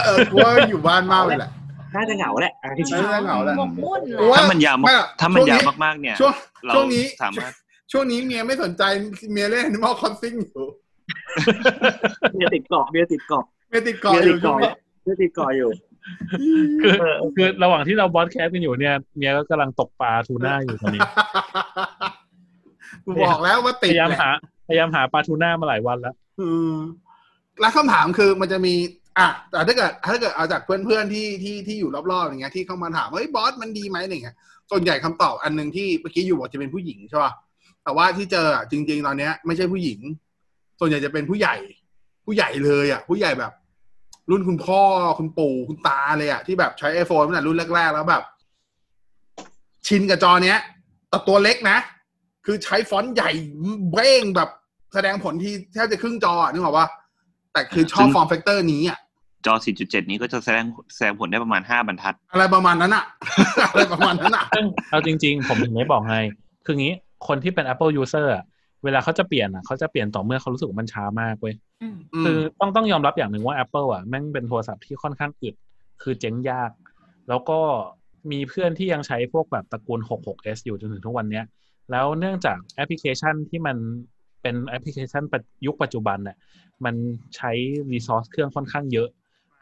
เออกูว่าอยู่บ้านมากเลยแหละ น่าจะเหงาแหละอะจริงเออเหงาแหละ หมกมุ่นแหกูละว่าถ้ามันยาวมากไม่หรอกถ้ามันช่วงนี้ยาวมากๆเนี่ยช่วงเราช่วงนี้สามารถช่วงนี้เมียไม่สนใจเมียเล่น Animal Crossing อยู่ๆเบียร์ติดเกาะเบียร์ติดเกาะเมียติดเกาะอยู่ช่วงนี้เบียร์ติดเกาะอยู่ คือเออคือระหว่างที่เราบอสแคสกันอยู่เนี่ยเมียก็กำลังตกปลาทูน่าอยู่ตอนนี้กูบอกแล้วว่าพติดยายามแหละ หาพยายามหาปลาทูน่ามาหลายวันแล้ว อืมแล้วคำถามคือมันจะมี อะแต่ถ้าเกิดถ้าเกิดเอาจากเพื่อนๆที่ที่ที่อยู่รอบๆอย่างเงี้ยที่เข้ามาถามว่าเฮ้ยบอสมันดีไหมอะไรเงี้ยส่วนใหญ่คำตอบอันหนึ่งที่เมื่อกี้ you บอกจะเป็นผู้หญิงใช่ป่ะแต่ว่าที่เจอจริง ๆ ตอนเนี้ย ไม่ใช่ผู้หญิง ส่วนใหญ่จะเป็นผู้ใหญ่ ผู้ใหญ่เลยอะ ผู้ใหญ่แบบ รุ่นคุณพ่อคุณปู่คุณตาเลยอะที่แบบใช้ไอโฟนตั้งแต่รุ่นแรกๆแล้วแบบ ชินกับจอเนี้ยแต่ตัวเล็กนะ คือใช้ฟอนต์ใหญ่เบ้งแบบ แสดงผลที่แทบจะครึ่งจออะนึกออกปะแต่คือชอบซึ่ง form factor นี้อะจอ 4.7 นี้ก็จะแสดงแสดงผลได้ประมาณ 5 บรรทัด อะไรประมาณนั้นอะอะไรประมาณนั้นอะซึ่งเอาจริง ๆ ผมถึงได้บอกไง คืองี้ คนที่เป็น Apple user อะเวลาเขาจะเปลี่ยนอะเขาจะเปลี่ยนต่อเมื่อเขารู้สึกว่ามันช้ามากเว้ยอืมอืมคือต้องต้องยอมรับอย่างหนึ่งว่า Apple อะแม่งเป็นโทรศัพท์ที่ค่อนข้างอึด คือเจ๊งยาก แล้วก็มีเพื่อนที่ยังใช้พวกแบบตระกูล 6 6s อยู่จนถึงทุกวันเนี้ย แล้วเนื่องจากแอปพลิเคชันที่มัน เป็นแอปพลิเคชันปัจยุคปัจจุบันเนี่ยมันใช้ resource เครื่องค่อนข้างเยอะ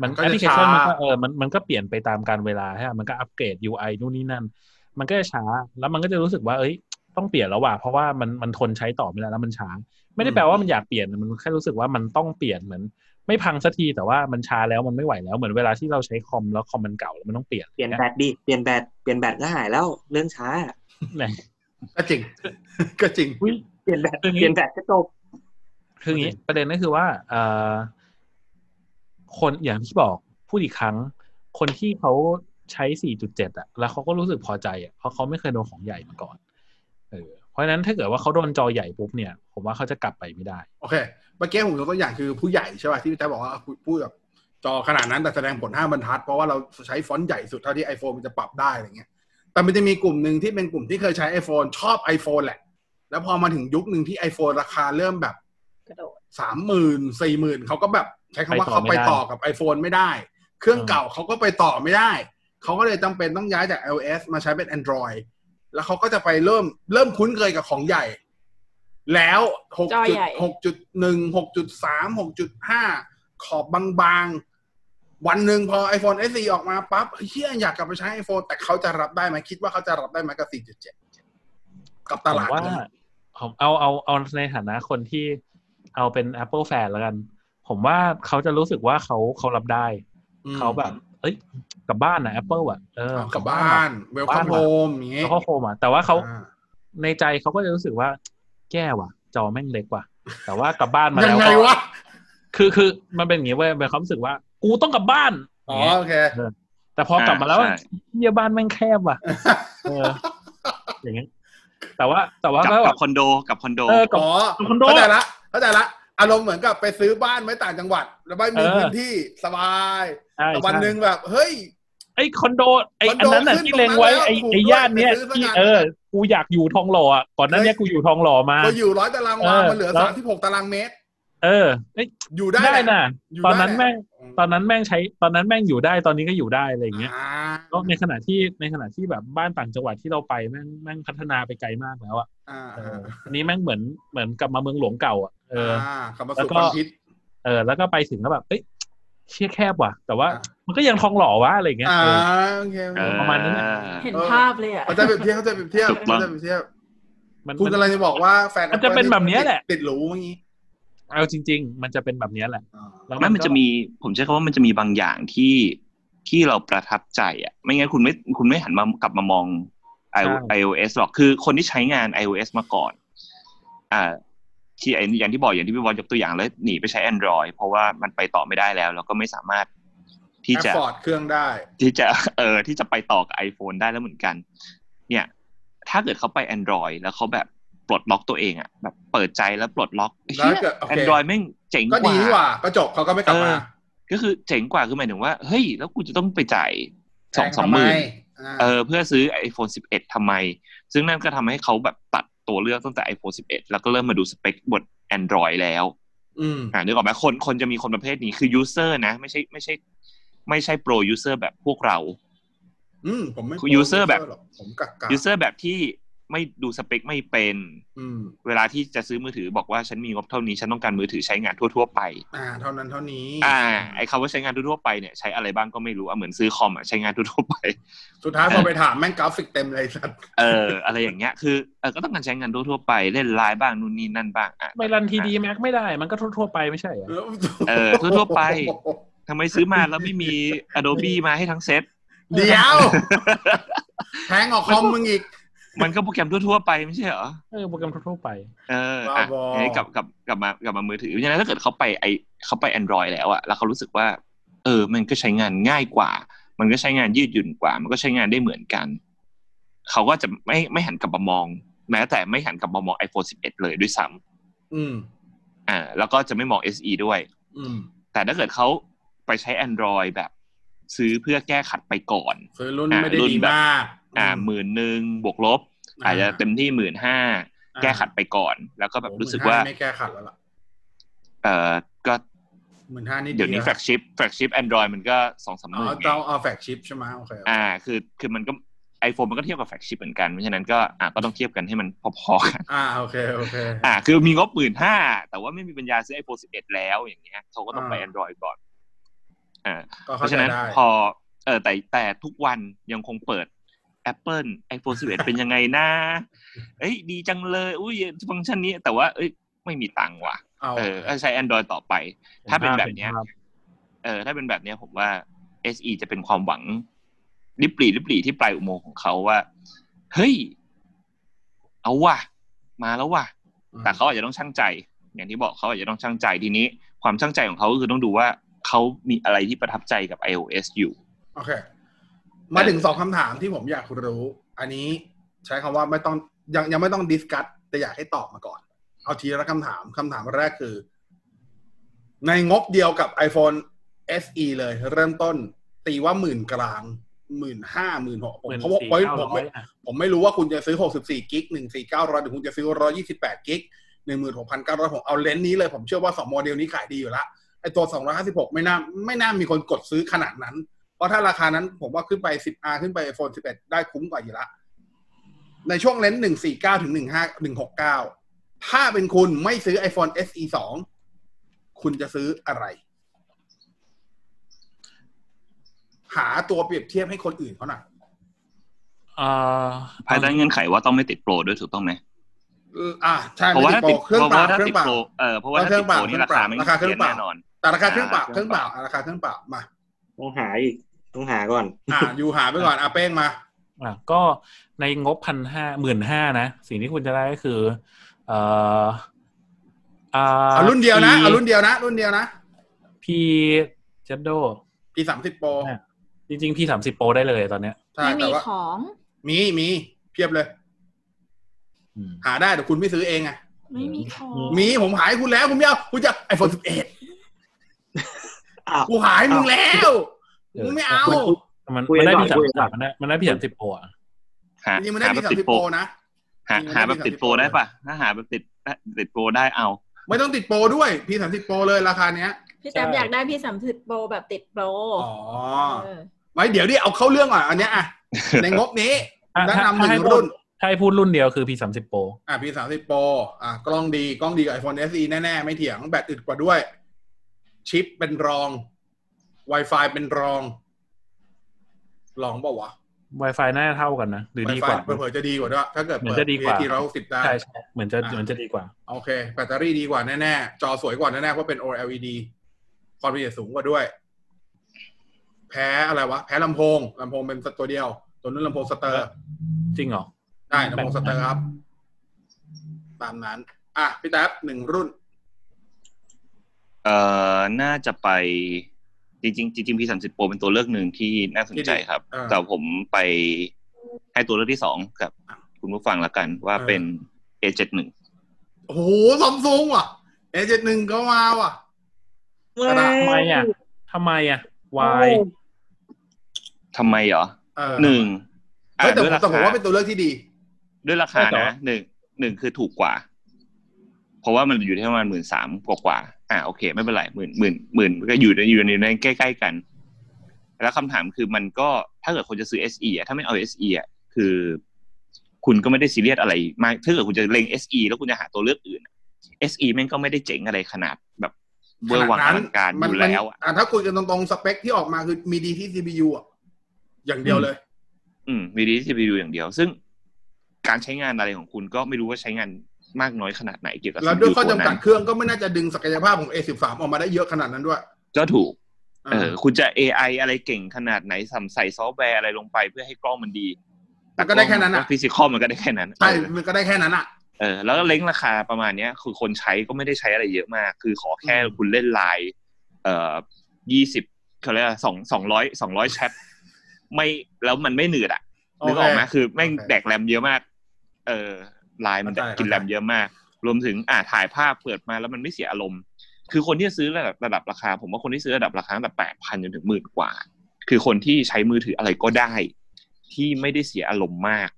มันมันก็แอปจะพลิเคชันมันก็ช้าเออมันมันก็เปลี่ยนไปตามกาลเวลาฮะมันก็อัปเกรด UI นู่นนี่นั่น มันก็จะช้า แล้วมันก็จะรู้สึกว่า เอ้ย ต้องเปลี่ยนแล้วว่ะเพราะว่ามันมันทนใช้ต่อไม่ได้แล้วมันช้า ไม่ได้แปลว่ามันอยากเปลี่ยนมันแค่รู้สึกว่ามันต้องเปลี่ยนเหมือน ไม่พังสักทีแต่ว่ามันช้าแล้วมันไม่ไหวแล้วเหมือนเวลาที่เราใช้คอมแล้วคอมมันเก่าแล้วมันต้องเปลี่ยนเปลี่ยนแบตดิเปลี่ยนแบตเปลี่ยนแบตก็หายแล้วเรื่องช้าไหนก็จริง ก็จริงอุ๊ยเปลี่ยนแบตคืออย่างงี้เปลี่ยนแบตก็จบคืออย่างนี้ประเด็นก็คือว่าเอ่อคนอย่างที่บอกพูดอีกครั้ง คนที่เขาใช้ 4.7 อะ แล้วเขาก็รู้สึกพอใจอะเพราะเขาไม่เคยโดนของใหญ่มาก่อนเออเพราะฉะนั้นถ้าเกิดว่าเขาโดนจอใหญ่ปุ๊บเนี่ย ผมว่าเขาจะกลับไปไม่ได้ โอเคเมื่อกี้ผมยกตัวอย่างคือผู้ใหญ่ใช่ป่ะที่พี่แจ๊คบอกว่าพูดแบบจอขนาดนั้นแต่แสดงผลห้าบรรทัด เพราะว่าเราใช้ฟอนต์ใหญ่สุดเท่าที่ iPhone มันจะปรับได้อะไรเงี้ยแต่มันจะมีกลุ่มหนึ่งที่เป็นกลุ่มที่เคยใช้ iPhone ชอบ iPhone แหละ แล้วพอมาถึงยุคหนึ่งที่ iPhone ราคาเริ่มแบบกระโดดสามหมื่นสี่หมื่นเขาก็แบบใช้คำว่าไปต่อเขาไปไม่ได้ต่อกับ iPhone ไม่ได้ เครื่องอืมเก่าเขาก็ไปต่อไม่ได้ เขาก็เลยจำเป็นต้องย้ายจาก iOS มาใช้เป็น Android แล้วเขาก็จะไปเริ่มเริ่มคุ้นเคยกับของใหญ่ แล้วหกจอจุดใหญ่หกจุดหนึ่งหกจุดสามหกจุดห้าขอบบางๆ วันหนึ่งพอ iPhone SE ออกมาปั๊บเฮียอยากกลับไปใช้ iPhone แต่เขาจะรับได้ไหมคิดว่าเขาจะรับได้ไหมกับ 4.7 กับตลาดผมว่านี้ ผมเอาเอาเอาในฐานะคนที่เอาเป็น Apple fan แล้วกัน ผมว่าเขาจะรู้สึกว่าเขาเขารับได้อืมเขาแบบ เอ้ยกลับบ้านนะ Apple อะเออเอากลับบ้าน welcome homeอย่างงี้แล้วก็ home อะแต่ว่าเขาอ่าในใจเขาก็จะรู้สึกว่าแย่ว่ะ จอแม่งเล็กว่ะ แต่ว่ากลับบ้านมายัแล้งวไงก็วะคือคือมันเป็นอย่างงี้เว้ยเป็นความรู้สึกว่า กูต้องกลับบ้านอ๋อโอเคแต่พอกลับมาแล้วใช่เยี่ยบ้านแม่งแคบว่ะเอออย่างเงี้ย แต่ว่าแต่ว่ากับก็แบกับบคอนโดกับคอนโดเออกับอ๋อคอนโดเข้าใจละเข้าใจละอารมณ์เหมือนกับไปซื้อบ้านไว้ต่างจังหวัด แล้วไม่มีเออพื้นที่สบายใช่แต่วันใช่หนึ่งแบบ เฮ้ยไอ้คอนโดไอ้คอนอันโดนั้นน่ะขึ้นที่เล็งไว้ตรงนั้นไอ้แล้วถูกไอ้ย่านเนี้ยด้วยไปซื้อที่สักอันเออ กูอยากอยู่ทองหล่ออะก่อนหนั้นเนี้ยเฮ้ยกูอยู่ทองหล่อมาก็อยู่ร้อยตารางวาเออมันเหลือแล้วสามที่หกตารางเมตร เออเอ้ยอยู่ได้ได้แหละน่ะอยู่ตอนได้นั้นแหละแม่งอืม ตอนนั้นแม่งใช้ตอนนั้นแม่งอยู่ได้ตอนนี้ก็อยู่ได้อะไรอย่างเงี้ยอ่าก็ในขณะที่ในขณะที่แบบบ้านต่างจังหวัดที่เราไปแม่งแม่งพัฒนาไปไกลมากแล้วอะอ่าเอออันนี้แม่งเหมือนเหมือนกลับมาเมืองหลวงเก่าอะเอออ่าคำว่าแล้วสุก็ขพิษเออ แล้วก็ไปถึงแล้วแบบเอ้ยเชี่ยแคบว่ะ แต่ว่าอะมันก็ยังทองหล่อวะอะไรอย่างเงี้ยอ่าเออโอเคโอเคเออประมาณนั้นน่ะเห็นภาพเลยอะเขาใจะเปรียบเทียบเขาใจะเปรียบเทียบถูกต้องเขาใจะเปรียบเทียบมันคุณมันกำลังจะบอกว่าแฟนมันจะเป็นแบบเนี้ยแหละติดหรูเมื่อกี้ เอาจริง ๆ มันจะเป็นแบบเนี้ยแหละอ่าแล้วไม่มันจะมีผมใช้คำว่ามันจะมีบางอย่างที่ที่เราประทับใจอะ ไม่งั้นคุณไม่คุณไม่หันมากลับมามอง i- iOS หรอกคือคนที่ใช้งาน iOS มาก่อน อ่า ที่ไอ้อย่างที่บอกอย่างที่พี่บอลยกตัวอย่างแล้วหนีไปใช้ Android เพราะว่ามันไปต่อไม่ได้แล้ว แล้วก็ไม่สามารถที่แอปจะฟอร์ดเครื่องได้ ที่จะเออที่จะไปต่อกับ iPhone ได้แล้วเหมือนกัน เนี่ย ถ้าเกิดเขาไป Android แล้วเขาแบบ ปลดล็อกตัวเองอะแบบเปิดใจแล้วปลดล็อกแล้วเกิดโอเคแอนดรอยแม่งเจ๋งก็กดีว่านี่หว่าก็จบเขาก็ไม่กลับมาเออก็คือเจ๋งกว่าคือหมายถึงว่าเฮ้ยแล้วกูจะต้องไปจ่ายสองแพสองทำหมื่นอ่าเออเพื่อซื้อ iPhone 11ทำไม ซึ่งนั่นก็ทำให้เขาแบบตัดตัวเลือกตั้งแต่ iPhone 11 แล้วก็เริ่มมาดูสเปคบน Android แล้วอืมอ่านึกออกไหมคนคนจะมีคนประเภทนี้คือ user นะ ไม่ใช่ไม่ใช่ ไม่ใช่ pro user แบบพวกเรา อืมผมไม่คือ user แบบหรอกผมกักกะ user แบบที่ ไม่ดูสเปคไม่เป็นอืมเวลาที่จะซื้อมือถือบอกว่าฉันมีงบเท่านี้ฉันต้องการมือถือใช้งานทั่ว ๆ ไป อ่า เท่านั้นเท่านี้ อ่า ไอ้คำว่าใช้งานทั่วๆไปเนี่ยใช้อะไรบ้างก็ไม่รู้อะเหมือนซื้อคอมอะใช้งานทั่วๆไป สุดท้ายพอไปถามแม่งกราฟิกเต็มเลยสัตว์เอออะไรอย่างเงี้ยคือเออก็ต้องการใช้งานทั่วๆไปเล่นไลน์บ้างนู่นนี่นั่นบ้างอะไมรัน 3D Max ไม่ได้ มันก็ทั่วๆไปไม่ใช่เหรอเออทั่วๆไปทำไมซื้อมาแล้วไม่มี Adobe มาให้ทั้งเซ็ตเดี๋ยวแพงออกคอมมึงอีก มันก็โปรแกรมทั่วๆไปไม่ใช่เหรอเออโปรแกรมทั่วๆไป เอออะบ้าบอทีนี้กลับกลับกลับมากลับมามือถือเพราะฉะนั้นถ้าเกิดเขาไปไอเขาไป Android แล้วอะแล้วเขารู้สึกว่า เออ มันก็ใช้งานง่ายกว่า มันก็ใช้งานยืดหยุ่นกว่า มันก็ใช้งานได้เหมือนกัน เขาก็จะไม่ไม่หันกลับมามอง แม้แต่ไม่หันกลับมามอง iPhone 11 เลยด้วยซ้อืมำอ่า แล้วก็จะไม่มอง SE ด้วย อืม แต่ถ้าเกิดเขาไปใช้ Android แบบ ซื้อเพื่อแก้ขัดไปก่อน คือรุ่นอ่าไม่ได้รุ่นดีแบบมาก อ่าหมื่นหนึ่งบวกลบ อาจจะเต็มที่หมื่นห้าแก้ขัดไปก่อน แล้วก็แบบรู้สึกว่าไม่แก้ขัดแล้วล่ะเออก็หมื่นห้านี่เดี๋ยวนี้ flagship flagship Android มันก็สองสามหอ๋อมื่นต้องเอา flagship ใช่ไหมโอเคอ่า คือคือมันก็ iPhone มันก็เทียบกับ flagship เหมือนกันเพราะฉะนั้นก็อ่าก็ต้องเทียบกันให้มันพอๆกันอ่าโอเคโอเคอ่าคือมีงบหมื่นห้าแต่ว่าไม่มีปัญญาซื้อ iPhone 11แล้วอย่างเงี้ยเขาก็ต้องไปอ่า Android ก่อนอ่าก็เพเข้าราะใจฉะนั้นได้พอเออแต่แต่ทุกวันยังคงเปิด Apple iPhone 11 เป็นยังไงนะเอ้ยดีจังเลย อุ้ยฟังก์ชันนี้ แต่ว่า เอ้ย ไม่มีตังค์ว่ะ เอาเออก็ใช้ Android ต่อไป ถ้าเป็นแบบเนี้ยห็ภาพเออ ถ้าเป็นแบบเนี้ยผมว่า SE จะเป็นความหวังริบหรี่ริบหรี่ที่ปลายอุโมงค์ของเขาว่า เฮ้ย เอาว่ะ มาแล้วว่ะ แต่เขาอาจจะต้องช่างใจ อย่างที่บอกเขาอาจจะต้องช่างใจทีนี้ ความช่างใจของเขาก็คือต้องดูว่าเขามีอะไรที่ประทับใจกับ iOS อยู่ โอเค มาถึงสองคำถามที่ผมอยากรู้ อันนี้ใช้คำว่าไม่ต้องยังยังไม่ต้องดิสคัตแต่อยากให้ตอบมาก่อน เอาทีละคำถามคำถามแรกคือ ในงบเดียวกับ iPhone SE เลย เริ่มต้นตีว่าหมื่นกลางหมื่นห้าหมื่นหกผมหมื่นเขาบอกสี่ไว้เก้าผมร้อไม่ยอะผมไม่รู้ว่าคุณจะซื้อ64กิก14900หรือคุณจะซื้อ128กิก16,900ผมเอาเลนส์นี้เลย ผมเชื่อว่า2โมเดลนี้ขายดีอยู่ละไอตัว256ไม่น่าไม่น่ามีคนกดซื้อขนาดนั้น เพราะถ้าราคานั้นผมว่าขึ้นไป 10R ขึ้นไป iPhone 11 ได้คุ้มกว่าอยู่ละ ในช่วงเลนส์149 ถึง 15 169 ถ้าเป็นคุณไม่ซื้อ iPhone SE 2 คุณจะซื้ออะไร หาตัวเปรียบเทียบให้คนอื่นเขาหน่อยอ่าภายใต้เงื่อนไขว่าต้องไม่ติดโปรด้วยถูกต้องไหมเอออ่าใช่เพราะว่าถ้าติดเครื่องเพเปราะล่าว่าถ้าเครื่อติงดเปล่าโปรเออเพราะว่าถ้าติดโปรนี่ราคาไม่ราคาเครื่องเปล่าแน่นอนแต่ราคาเครื่องเปล่าอ่าเครื่องเปล่าอะราคาเครื่องเปล่ามาต้องหาอีก ต้องหาก่อน อ่าอยู่หาไปก่อนอะเป้งมา อะก็ในงบพันห้าหมื่นห้านะ สิ่งที่คุณจะได้ก็คือ เอ่ออ่าเอารุ่นเดียวนะเอารุ่นเดียวนะ รุ่นเดียวนะ พีเจโด P สามสิบโปรอะจริงๆ พีสามสิบโปรได้เลยตอนเนี้ยใช่ไม่แต่มีว่าของ มีมีเพียบเลยอืมหาได้แต่คุณไม่ซื้อเองไงไม่มีคอมีผมหายคุณแล้ว คุณไม่เอาคุณจะไอโฟนสิบเอ็ดอ้าวกูหายมึงแล้ว มึงไม่เอามันคุยมันได้ก่อพี่นสามคุยก่สาอมนมันได้มันได้พี่สามสิบโปรอะหาจริงๆมันได้หาพีแบบสามติดสิบโปโปรรนะหาจริงๆมันหาได้แบบติด30โปรได้ปะถ้าหาแบบติดติดโปรได้เอา ไม่ต้องติดโปรด้วยพีสามสิบโปรเลยราคาเนี้ย พี่แจ๊บอยากได้พี่สามสิบโปรแบบติดโปรอ๋อเออไว้เดี๋ยวดิเอาเข้าเรื่องก่อนอันเนี้ยอะในงบนี้ถ้าแนะถ้านำหถ้านึ่ให้งพูรุ่ดนถ้าให้พูดรุ่นเดียวคือพี่สามสิบโปรอะพีสามสิบโปรอะกล้องดีกล้องดีกับ iPhone SE แน่ ๆ ไม่เถียงแบตอึดกว่าด้วย ชิปเป็นรอง Wi-Fi เป็นรองลองเปล่าวะ Wi-Fi น่าจะเท่ากันนะ หรือดีก Wi-Fi ว่าเผื่อๆจะดีกว่าด้วยถ้าเกิดเหมืเปิอนดจะดีกว่า PAT ร้อยหกสิบได้ใช่ใช่เหมือนจะอ่าเหมือนจะดีกว่า โอเค แบตเตอรี่ดีกว่าแน่ๆ จอสวยกว่าแน่ๆ เพราะเป็น OLED ความละเอียดสูงกว่าด้วย แพ้อะไรวะ แพ้ลำโพงลำโพงเป็นตัวเดียว ตัวนั้นลำโพงสเตอร์ จริงเหรอ ได้ลำโพงสเตอร์ครับ ตามนั้น อะ พี่แท็บหนึ่งรุ่น เอ่อ น่าจะไป จริงๆจริงๆ P30 Pro เป็นตัวเลือกหนึ่งที่น่าสนใจครับอ่าแต่ผมไปให้ตัวเลือกที่สองกับอะคุณผู้ฟังละกันว่าเออเป็น A71 โอ้โหซัมซุงว่ะ A71 ก็มาว่ะกระดาษทำไมอะทำไมอะ Why ทำไมเหรอเออหนึ่งอะเฮ้ยแต่ด้วยผมราแต่ผมคาว่าเป็นตัวเลือกที่ดี ด้วยราคาใช่เหรอนะหนึ่งหนึ่งคือถูกกว่า เพราะว่ามันอยู่ที่ประมาณหมื่นสามกว่ากว่าๆ อ่าโอเค ไม่เป็นไรหมื่นหมื่นหมื่นก็อยู่ในอยู่ในในใกล้ๆกัน แล้วคำถามคือมันก็ถ้าเกิดคนจะซื้อ SE อะถ้าไม่เอา SE อะคือ คุณก็ไม่ได้ซีเรียสอะไรมากถ้าเกิดคุณจะเล็ง SE แล้วคุณจะหาตัวเลือกอื่น SE แม่งก็ไม่ได้เจ๋งอะไรขนาดแบบเวอร์วังอลังการอมันยู่มันแล้วอะอะถ้าคุยกันตรงๆ สเปคที่ออกมาคือมีดีที่ CPU อะอย่างเดียวเลย อืมมีดีที่ไปดูอย่างเดียว ซึ่งการใช้งานอะไรของคุณก็ไม่รู้ว่าใช้งาน มากน้อยขนาดไหนเกี่ยวกับแล้วด้วยข้อ CPU จำกัดนั้นเครื่องก็ไม่น่าจะดึงศักยภาพของ A13 ออกมาได้เยอะขนาดนั้นด้วย ก็ถูกอ่าเออคุณจะ AI อะไรเก่งขนาดไหนสัมใส่ซอฟต์แวร์อะไรลงไปเพื่อให้กล้องมันดีมันก็ได้แค่นั้นอะฟิสิกอลมันก็ได้แค่นั้นใช่เออมันก็ได้แค่นั้นอะเออแล้วก็เล้งราคาประมาณเนี้ย คือคนใช้ก็ไม่ได้ใช้อะไรเยอะมาก คือขอแค่อืมคุณเล่นไลน์เอ่อยี่สิบเขาเรียกสองสองร้อยสองร้อยแชทไม่แล้วมันไม่หนืดอะนึกออกไหมคือแม่งโอเคแดกแรมเยอะมาก เออ ไลน์มันเข้าใจกินแรมเยอะมาก รวมถึงอ่าถ่ายภาพเปิดมาแล้วมันไม่เสียอารมณ์ คือคนที่จะซื้อระดับระดับราคา ผมว่าคนที่ซื้อระดับราคาตั้งแต่แปดพันจนถึงหมื่นกว่า คือคนที่ใช้มือถืออะไรก็ได้ ที่ไม่ได้เสียอารมณ์มาก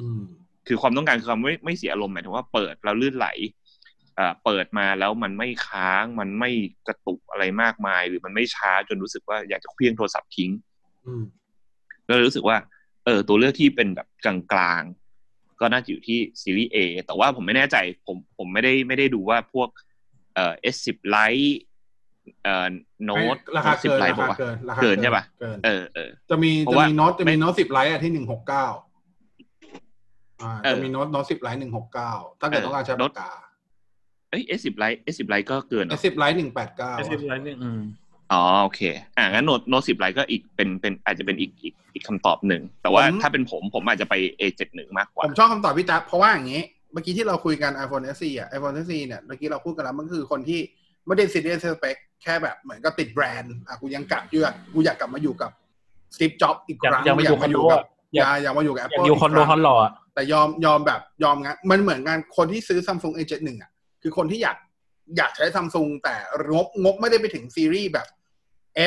อืมคือความต้องการคือความไม่ไม่เสียอารมณ์หมายถึงว่าเปิดแล้วลื่นไหลเอ่อเปิดมาแล้วมันไม่ค้างมันไม่กระตุกอะไรมากมาย หรือมันไม่ช้าจนรู้สึกว่าอยากจะเคลี้ยงโทรศัพท์ทิ้งอืมก็เลยรู้สึกว่า เออ ตัวเลือกที่เป็นแบบกลางๆ ก็น่าจะอยู่ที่ซีรีส์ A แต่ว่าผมไม่แน่ใจผมผมไม่ได้ไม่ได้ดูว่าพวกเอ่อ S10 Lite เอ่อโน้ตราคาสิบเกินไลราท์บอกคาว่าเกินราคาเกินใช่ปะเกินเออเออจะมีเพราะจะว่ามีโน้ตจะมีไม่โน้ตสิบไลท์อะที่หนึ่งหกเก้าอ่าเออจะมีโน้ตโน้ตสิบไลท์หนึ่งหกเก้าถ้าเกิดเออต้องการใช้โน้ปากกาเอ้ย S10 Lite S10 Lite ก็เกินเหรอสิบ Lite หนึ่งแปดเก้า S10 Lite นี่อืม อ๋อโอเค อ่างั้น Note Note สิบ Lite ก็อีกเป็นเป็นอาจจะเป็นอีกอีกอีกคำตอบหนึ่ง แต่ว่าถ้าเป็นผมผมอาจจะไป A71 มากกว่า ผมชอบคำตอบพี่แจ๊บเพราะว่าอย่างนี้ เมื่อกี้ที่เราคุยกัน iPhone SE อะ iPhone SE เนี่ยเมื่อกี้เราพูดกันแล้วมันคือคนที่ไม่ได้ซีเรียสสเปคแค่แบบเหมือนก็ติดแบรนด์อะกูยังกลับอยู่อะกูอยากกลับมาอยู่กับ Steve Jobs อีกคอยากรั้งอยากมาอยู่คอนโดกัอะอยากอยากมาอยู่กับอยาก Apple อยู่คอนโดกคอนหล่ออะแต่ยอมยอมแบบยอมงั้นมันเหมือนงานคนที่ซื้อ Samsung A71 อะคือคนที่อยากอยากใช้ Samsung แต่งบงบไม่ได้ไปถึงซีรีส์แบบ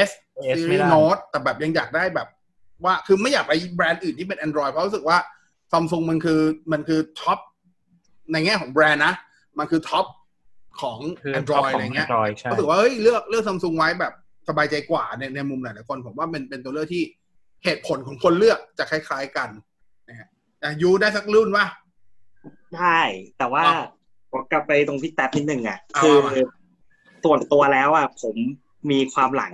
S เอสซีไม่รีส์ได้โน้ตแต่แบบยังอยากได้แบบ ว่าคือไม่อยากไปแบรนด์อื่นที่เป็น Android เพราะรู้สึกว่าซัมซุงมันคือมันคือท็อปในแง่ของแบรนด์นะ มันคือท็อปของคือ Android ขอะไรเงี้ย Android ใช่รู้สึกว่าเฮ้ยเลือกเลือกซัมซุงไว้แบบสบายใจกว่าในในมุมหลายๆคนผมว่าเป็นเป็นตัวเลือกที่เหตุผลของคนเลือกจะคล้าย ๆกันนะฮะอะยูได้สักรุ่นวะใช่แต่ว่าอะผมกลับไปตรงพี่แท็บนิดนึงอะเอาคือมาส่วนตัวแล้วอะผม มีความหลัง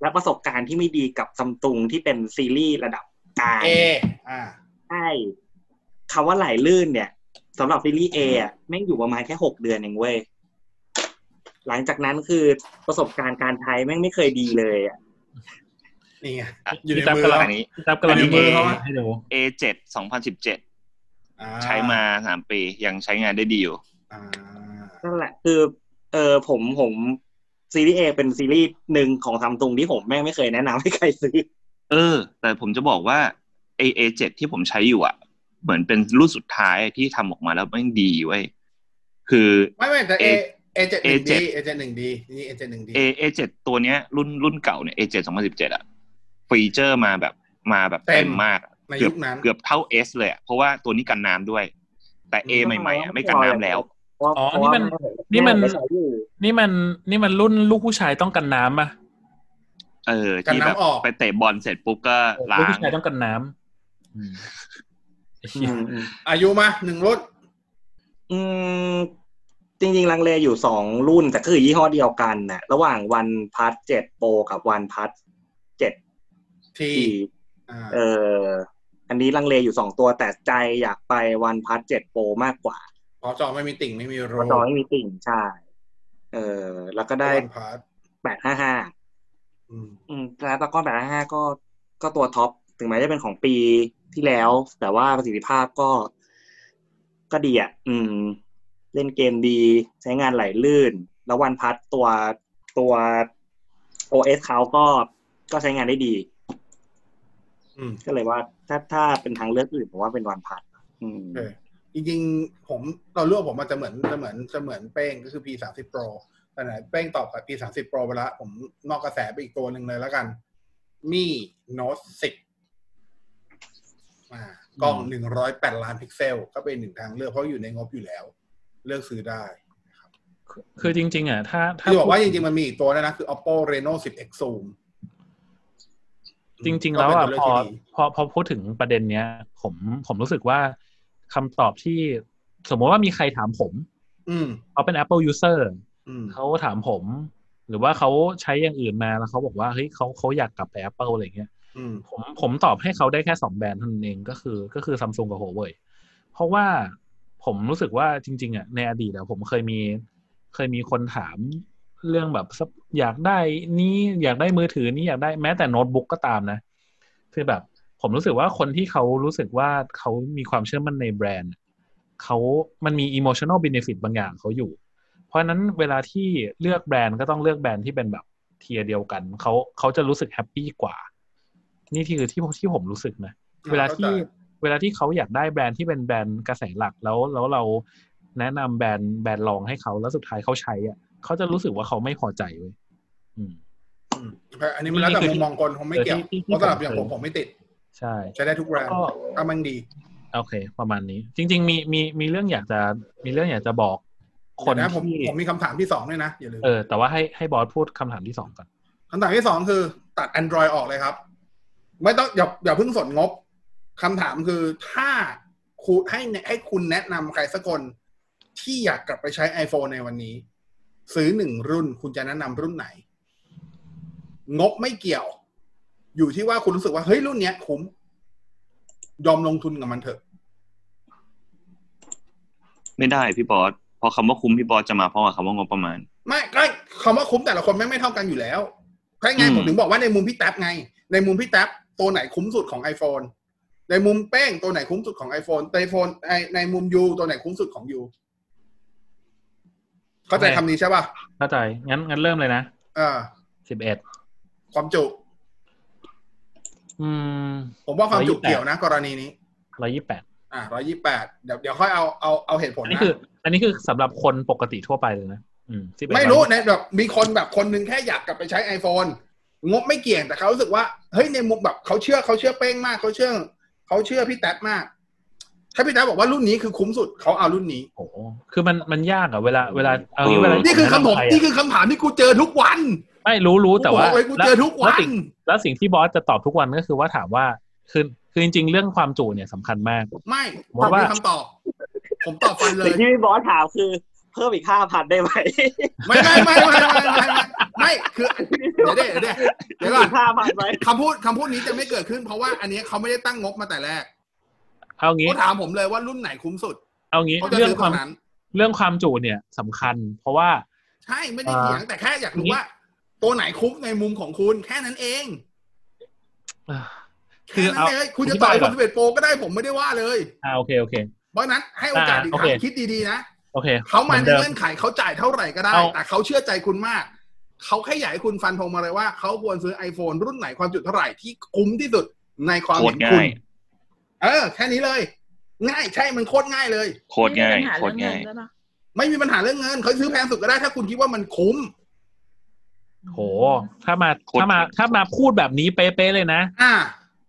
และประสบการณ์ที่ไม่ดีกับซัมตุงที่เป็นซีรีส์ระดับกลางเออ่าใช่คำว่าไหลลื่นเนี่ยสำหรับซีรีส์เอะแม่งอยู่ประมาณแค่หกเดือนเองเว้ยหลังจากนั้นคือประสบการณ์การใช้แม่งไม่เคยดีเลยอะนี่ไงอะอยู่ในพี่ตั๊บมือกำลังเราอันนี้พี่ตับกำลังอันนี้มือเขาอะให้ดู A7 2017อ่ใช้มาสามปียังใช้งานได้ดีอยู่อ่านั่นแหละคือ เออผมผม ซีรีส์เอเป็นซีรีส์หนึ่งของซัมตุงที่ผมแม่งไม่เคยแนะนำให้ใครซื้อ เออ แต่ผมจะบอกว่า A A7 ที่ผมใช้อยู่อะ เหมือนเป็นรุ่นสุดท้ายที่ทำออกมาแล้วแม่งดีเว้ยคือไม่ไม่แต่ A A A เจ็ดหนึ่ง A7 ดี A เจ็ดหนึ่งดีนี่ A เจ็ดหนึ่งดี A A เจ็ดตัวเนี้ย รุ่นรุ่นเก่าเนี่ย A เจ็ดสองพันสิบเจ็ดอะฟีเจอร์มาแบบมาแบบเต็มมากอะในเกืยุอบคนั้นเกือบเท่า S เลยอะเพราะว่าตัวนี้กันน้ำด้วย แต่ A ใหม่ๆอะไม่กันน้ำแล้ว อ๋อ นี่มัน นี่มัน นี่มัน นี่มันรุ่นลูกผู้ชายต้องกันน้ำอะ เออกันที่แบบน้ำออกไปเตะบอลเสร็จปุ๊บก็ล้าลูกงผู้ชายต้องกันน้ำอืมไอ้เหี้ยอายุมาหนึ่งรุ่น อืม จริงๆ ลังเลอยู่สองรุ่น แต่ก็คือยี่ห้อเดียวกันน่ะระหว่าง OnePlus เจ็ด Pro กับ OnePlus เจ็ด T T อ่าเอออันนี้ลังเลอยู่สองตัวแต่ใจอยากไป OnePlus เจ็ด Pro มากกว่า พอจอไม่มีติ่งไม่มีเพโรราะจอไม่มีติ่งใช่เออแล้วก็ได้ OnePlus แปดห้าห้าอืมอืม Snapdragon แปดห้าห้าก็ก็ตัวท็อปถึงแม้จะเป็นของปีที่แล้ว แต่ว่าประสิทธิภาพก็ ก็ดีอะ อืม เล่นเกมดี ใช้งานไหลลื่น แล้ววันพัทตัวตัว OS เขาก็ก็ใช้งานได้ดีอืมก็เลยว่าถ้าถ้าเป็นทางเลือกอื่นผมว่าเป็นวันพัทอืมเออ จริงๆ ผมเราเลือกผมมันจะเหมือนจะเหมือนจะเหมือนเป้งก็คือ P สามสิบ Pro แต่ไหนเป้งตอบกับ P สามสิบ Pro ไปแล้วผมนอกกระแสไปอีกตัวหนึ่งเลยแล้วกัน มี Note 10อ่ากล้องหนึ่งร้อยแปดล้านพิกเซล ก็เป็นหนึ่งทางเลือกเพราะอยู่ในงบอยู่แล้ว เลือกซื้อได้ คือจริง ๆ อะ ถ้าถ้าที่บอกว่าจริง ๆ มันมีอีกตัวด้วยนะ คือ Oppo Reno 10 X Zoom จริง ๆ แล้วอะก็เป็นพอตัวเลือกที่ดีพอพอพูดถึงประเด็นเนี้ย ผมผมรู้สึกว่า คำตอบที่สมมติว่ามีใครถามผม อืมเขาเป็น Apple user อืมเขาถามผม หรือว่าเขาใช้อย่างอื่นมาแล้วเขาบอกว่าเฮ้ยเขาเขาอยากกลับไป Apple อะไรเงี้ยอืมผมผมตอบให้เขาได้แค่สองแบรนด์เท่านั้นเองก็คือ ก็คือซัมซุงกับ Huawei เพราะว่าผมรู้สึกว่าจริง ๆอะในอดีตอะผมเคยมีเคยมีคนถามเรื่องแบบสักอยากได้นี้อยากได้มือถือนี้อยากได้แม้แต่โน้ตบุ๊กก็ตามนะ คือแบบ ผมรู้สึกว่าคนที่เขารู้สึกว่าเขามีความเชื่อมั่นในแบรนด์เขามันมี emotional benefit บางอย่างเขาอยู่ เพราะฉะนั้นเวลาที่เลือกแบรนด์ก็ต้องเลือกแบรนด์ที่เป็นแบบ tier เดียวกันเขาเขาจะรู้สึกแฮปปี้กว่า นี่ที่คือที่ที่ผมรู้สึกนะ เวลาที่เข้าใจเวลาที่เขาอยากได้แบรนด์ที่เป็นแบรนด์กระแสหลักแล้วแล้วเราแนะนำแบรนด์แบรนด์รองให้เขาแล้วสุดท้ายเขาใช้อะเขาจะรู้สึกว่าเขาไม่พอใจเว้ยอืมอืมอันนี้มันแล้วแต่นี่คือมุมมองคนผมไม่เกี่ยวเออที่ที่เพราะสำหรับอย่างผผมมผมไม่ติด ใช่ใช้ได้ทุกแบรนด์ก็ถ้ามันดี โอเค ประมาณนี้ จริง ๆ มีมีมีเรื่องอยากจะมีเรื่องอยากจะบอก คนเดี๋ยวนะผมที่ผมมีคำถามที่สองด้วยนะอย่าลืมเออแต่ว่าให้ให้บอสพูดคำถามที่สองก่อนคำถามที่สองคือตัด Android ออกเลยครับ ไม่ต้องอย่าอย่าเพิ่งสนงบคำถามคือถ้าคุณให้ให้คุณแนะนำใครสักคนที่อยากกลับไปใช้ iPhone ในวันนี้ ซื้อหนึ่งรุ่นคุณจะแนะนำรุ่นไหน งบไม่เกี่ยว อยู่ที่ว่าคุณรู้สึกว่าเฮ้ยรุ่นเนี้ยคุ้มยอมลงทุนกับมันเถอะ ไม่ได้พี่บอสเพราะคำว่าคุ้มพี่บอสจะมาเพราะว่าคำว่างบประมาณ ไม่ก็คำว่าคุ้มแต่ละคนไม่ไม่เท่ากันอยู่แล้วใช่ไงอืมผมถึงบอกว่าในมุมพี่แท็บไง ในมุมพี่แท็บตัวไหนคุ้มสุดของ iPhone ในมุมเป้งตัวไหนคุ้มสุดของ iPhone ในโฟนในในมุมยูตัวไหนคุ้มสุดของยูเข้าใจโอเคคำนี้ใช่ป่ะเข้าใจงั้นงั้นเริ่มเลยนะเออสิบเอ็ดความจุอืม ผมว่าความจุ128เกี่ยวนะ กรณีนี้ร้อยยี่แปดอ่าร้อยยี่แปดเดี๋ยวเดี๋ยวค่อยเอาเอาเอาเหตุผลอันนี้นะคือ อันนี้คือสำหรับคนปกติทั่วไปเลยนะอืม11ไม่รู้นะแบบมีคนแบบคนหนึงแค่อยากกลับไปใช้ iPhone งบไม่เกี่ยงแต่เขารู้สึกว่าเฮ้ยในมุมแบบเขาเชื่อเขาเชื่อเป้งมากเขาเชื่อเขาเชื่อพี่แท็บมากถ้าพี่แท็บบอกว่ารุ่นนี้คือคุ้มสุดเขาเอารุ่นนี้โอ้โหคือมันมันยากอะเวลาเวลาเอางี้เวลานี่คือคำถามใรนี่อะคือคำถามที่กูเจอทุกวัน ไม่รู้รู้แต่ว่าแล้จทุกวันแล้วสิ่งที่บอสจะตอบทุกวันก็คือว่าถามว่าคือคือจริง ๆ เรื่องความจุเนี่ยสำคัญมาก ไม่ผมว่าคำตอบ ผมตอบฟันเลยที่บอสถามคือเพิ่มอีกห้าพันได้ไหมไม่ไม่ไม่ไม่ไม่ไม่คือเดี๋ยวเดี๋ยวเดี๋ยวเดี๋ยวก่อนห้าพันไหมคำพูดคำพูดนี้จะไม่เกิดขึ้น เพราะว่าอันนี้เขาไม่ได้ตั้งงบมาแต่แรกเอางี้เขาถามผมเลยว่ารุ่นไหนคุ้มสุด เอางี้เรื่องความเรื่องความจุเนี่ยสำคัญ เพราะว่า ใช่ไม่ได้เถียงแต่แค่อยากรู้ว่า ตัวไหนคุ้มในมุมของคุณแค่นั้นเองอ่าแค่นั้นเลยคุณจะอธิต่บาอยยก่คอนนสิบเอ็ดโปรก็ได้ผมไม่ได้ว่าเลยอ่าโอเคโอเค เพราะฉะนั้นให้โอกาสอ่าอีกโอคเครั้งคิดดีๆนะโอเคเขามาหในอนดิเงื่อนไขเขาจ่ายเท่าไหร่ก็ได้เอาแต่เขาเชื่อใจคุณมาก เขาแค่อยากให้คุณฟันธงมาเลยว่าเขาควรซื้อ iPhone รุ่นไหนความจุเท่าไหร่ที่คุ้มที่สุดในความโคเห็ตนรคุง่าณยเออ แค่นี้เลย ง่ายใช่มันโคตรง่ายเลย โคตรง่ายมีปัญหโคตรเรื่องง่ายเงินด้วยปะไม่มีปัญหาเรื่องเงินเขาซื้อแพงสุดก็ได้ถ้าคุณคิดว่ามันคุ้ม โห ถ้ามาโคตรถ้ามาถ้ามาพูดแบบนี้เป๊ะๆเลยนะ อ่า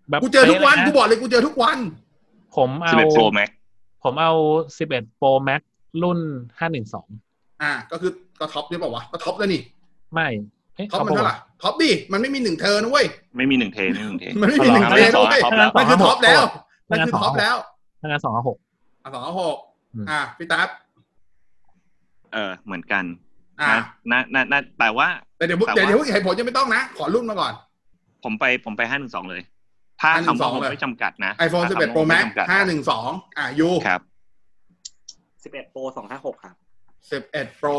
แบบกูเจอทุกวันป๊ะลยะกูบอกเลยกูเจอทุกวัน ผมเอา11 Pro Max ผมเอา 11 Pro Max รุ่น 512 อ่า ก็คือก็ท็อปนี่เปล่าวะก็ท็อปแล้วนี่ ไม่เอ๊ะท็อปเขามันบอกเท่าไหร่ว่าท็อปดิมันไม่มีหนึ่งเทอร์นะเว้ย ไม่มีหนึ่งเทไม่มีหนึ่งเทมันไม่มีหนึ่งเทอร์นะเว้ยท็อปแล้วมันคือท็อปแล้วถ้ามันงั้นคือท็อปแล้วถ้างั้นสองหกอะสองหกอืมอะพี่ตั๊บเออเหมือนกัน อะนะนะนะนะแต่ว่า แต่เดี๋ยวแต่เดี๋ยวว่าเดี๋ยวเหตุผลจะไม่ต้องนะ ขอรุ่นมาก่อน ผมไปผมไปห้าหนึ่งสองเลยถ้าคำว่า512เลยไม่จำกัดนะ iPhone ถ้า11คำว่า Pro ไม่ Max จำกัด512อะยูครับ11 Pro 256ครับ11 Pro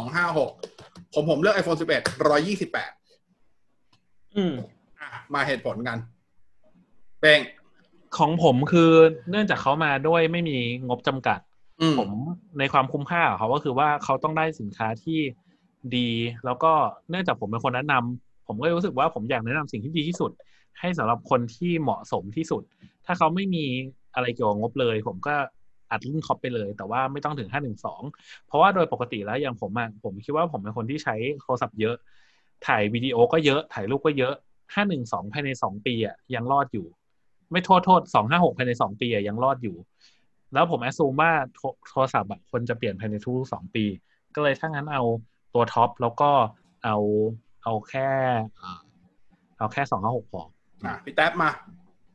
256ผมผมเลือก iPhone 11 128อืมอะมาเหตุผลกันเป้งของผมคือเนื่องจากเขามาด้วยไม่มีงบจำกัดอืมผมในความคุ้มค่าของเขาก็คือว่าเขาต้องได้สินค้าที่ ดี แล้วก็เนื่องจากผมเป็นคนแนะนำผมก็รู้สึกว่าผมอยากแนะนำสิ่งที่ดีที่สุด ให้สำหรับคนที่เหมาะสมที่สุด ถ้าเขาไม่มีอะไรเกี่ยวกับงบเลย ผมก็อัดรุ่นท็อปไปเลย แต่ว่าไม่ต้องถึง512เพราะว่าโดยปกติแล้วอย่างผมอะผมคิดว่าผมเป็นคนที่ใช้โทรศัพท์เยอะ ถ่ายวิดีโอก็เยอะถ่ายรูปก็เยอะ512ภายใน2ปีอะยังรอดอยู่ ไม่โทษโทษ256ภายใน2ปีอะยังรอดอยู่ แล้วผม assume ว่าโทรศัพท์อะคนจะเปลี่ยนภายในทุกสองปี ก็เลยถ้างั้นเอา ตัวท็อปแล้วก็เอาเอาแค่อ่าเอาแค่256พออะพี่แท็บมา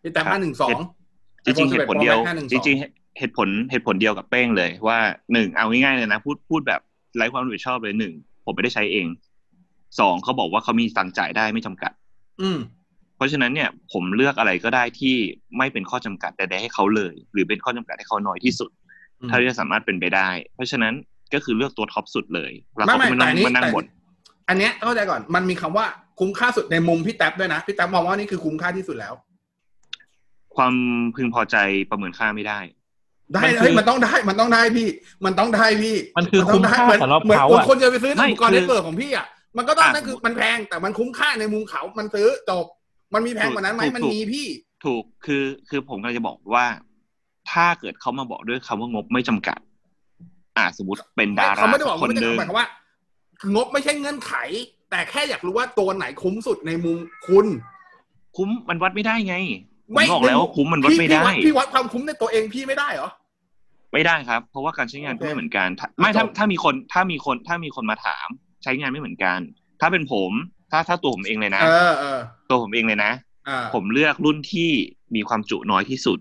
พี่แท็บครับ512จริงๆเหตุผลเดียว512จริงๆเหตุผลเหตุผลเดียวกับเป้งเลย ว่าหนึ่งเอาง่ายๆเลยนะ พูดพูดแบบไร้ความรับผิดชอบเลยหนึ่งผมไม่ได้ใช้เองสองเขาบอกว่าเขามีตังค์จ่ายได้ไม่จำกัด อืมเพราะฉะนั้นเนี่ยผมเลือกอะไรก็ได้ที่ไม่เป็นข้อจำกัดใดๆให้เขาเลย หรือเป็นข้อจำกัดให้เขาน้อยที่สุดอืมเท่าที่จะสามารถเป็นไปได้ เพราะฉะนั้น ก็คือเลือกตัวท็อปสุดเลยแล้วไม่เขาไม่ก็ไม่แต่นั่งอันนี้มานั่งแต่บ่นอันเนี้ยเข้าใจก่อนมันมีคำว่าคุ้มค่าสุดในมุมพี่แท็บด้วยนะพี่แท็บมองว่านี่คือคุ้มค่าที่สุดแล้ว ความพึงพอใจประเมินค่าไม่ได้ ได้มันคือเฮ้ยมันต้องได้มันต้องได้พี่ มันต้องได้พี่ มันคือต้งได้คุ้มค่าเหมือนสำหรับเหมือนเขาเหมือนอะคนจะไปซื้อไม่อุปกรณ์คือเน็ตเวิร์กของพี่อะมันก็ต้องอะนั่นคือมันแพงแต่มันคุ้มค่าในมุมเขา มันซื้อจบมันมีแพงกว่านั้นไหมถูกมันถูกมีพี่ ถูกคือคือผมกำลังจะบอกว่า ถ้าเกิดเขามาบอกด้วยคำว่างบไม่จำกัด อ่าสมมติเป็นดาราเขาไม่ได้บอกคว่านไม่ได้หนึ่งหมายความว่างบไม่ใช่เงื่อนไข แต่แค่อยากรู้ว่าตัวไหนคุ้มสุดในมุมคุณ คุ้มมันวัดไม่ได้ไงผมไม่บอกแล้วว่าคุ้มมันวัดพี่ไม่พี่ได้วัดพี่วัดความคุ้มในตัวเองพี่ไม่ได้เหรอไม่ได้ครับ เพราะว่าการใช้งานโอเคก็ไม่เหมือนกันถ้าไม่ถ้าจบถ้ามีคนถ้ามีคนถ้ามีคนมาถาม ใช้งานไม่เหมือนกัน ถ้าเป็นผม ถ้าถ้าตัวผมเองเลยนะเออเออตัวผมเองเลยนะอ่าผมเลือกรุ่นที่มีความจุน้อยที่สุด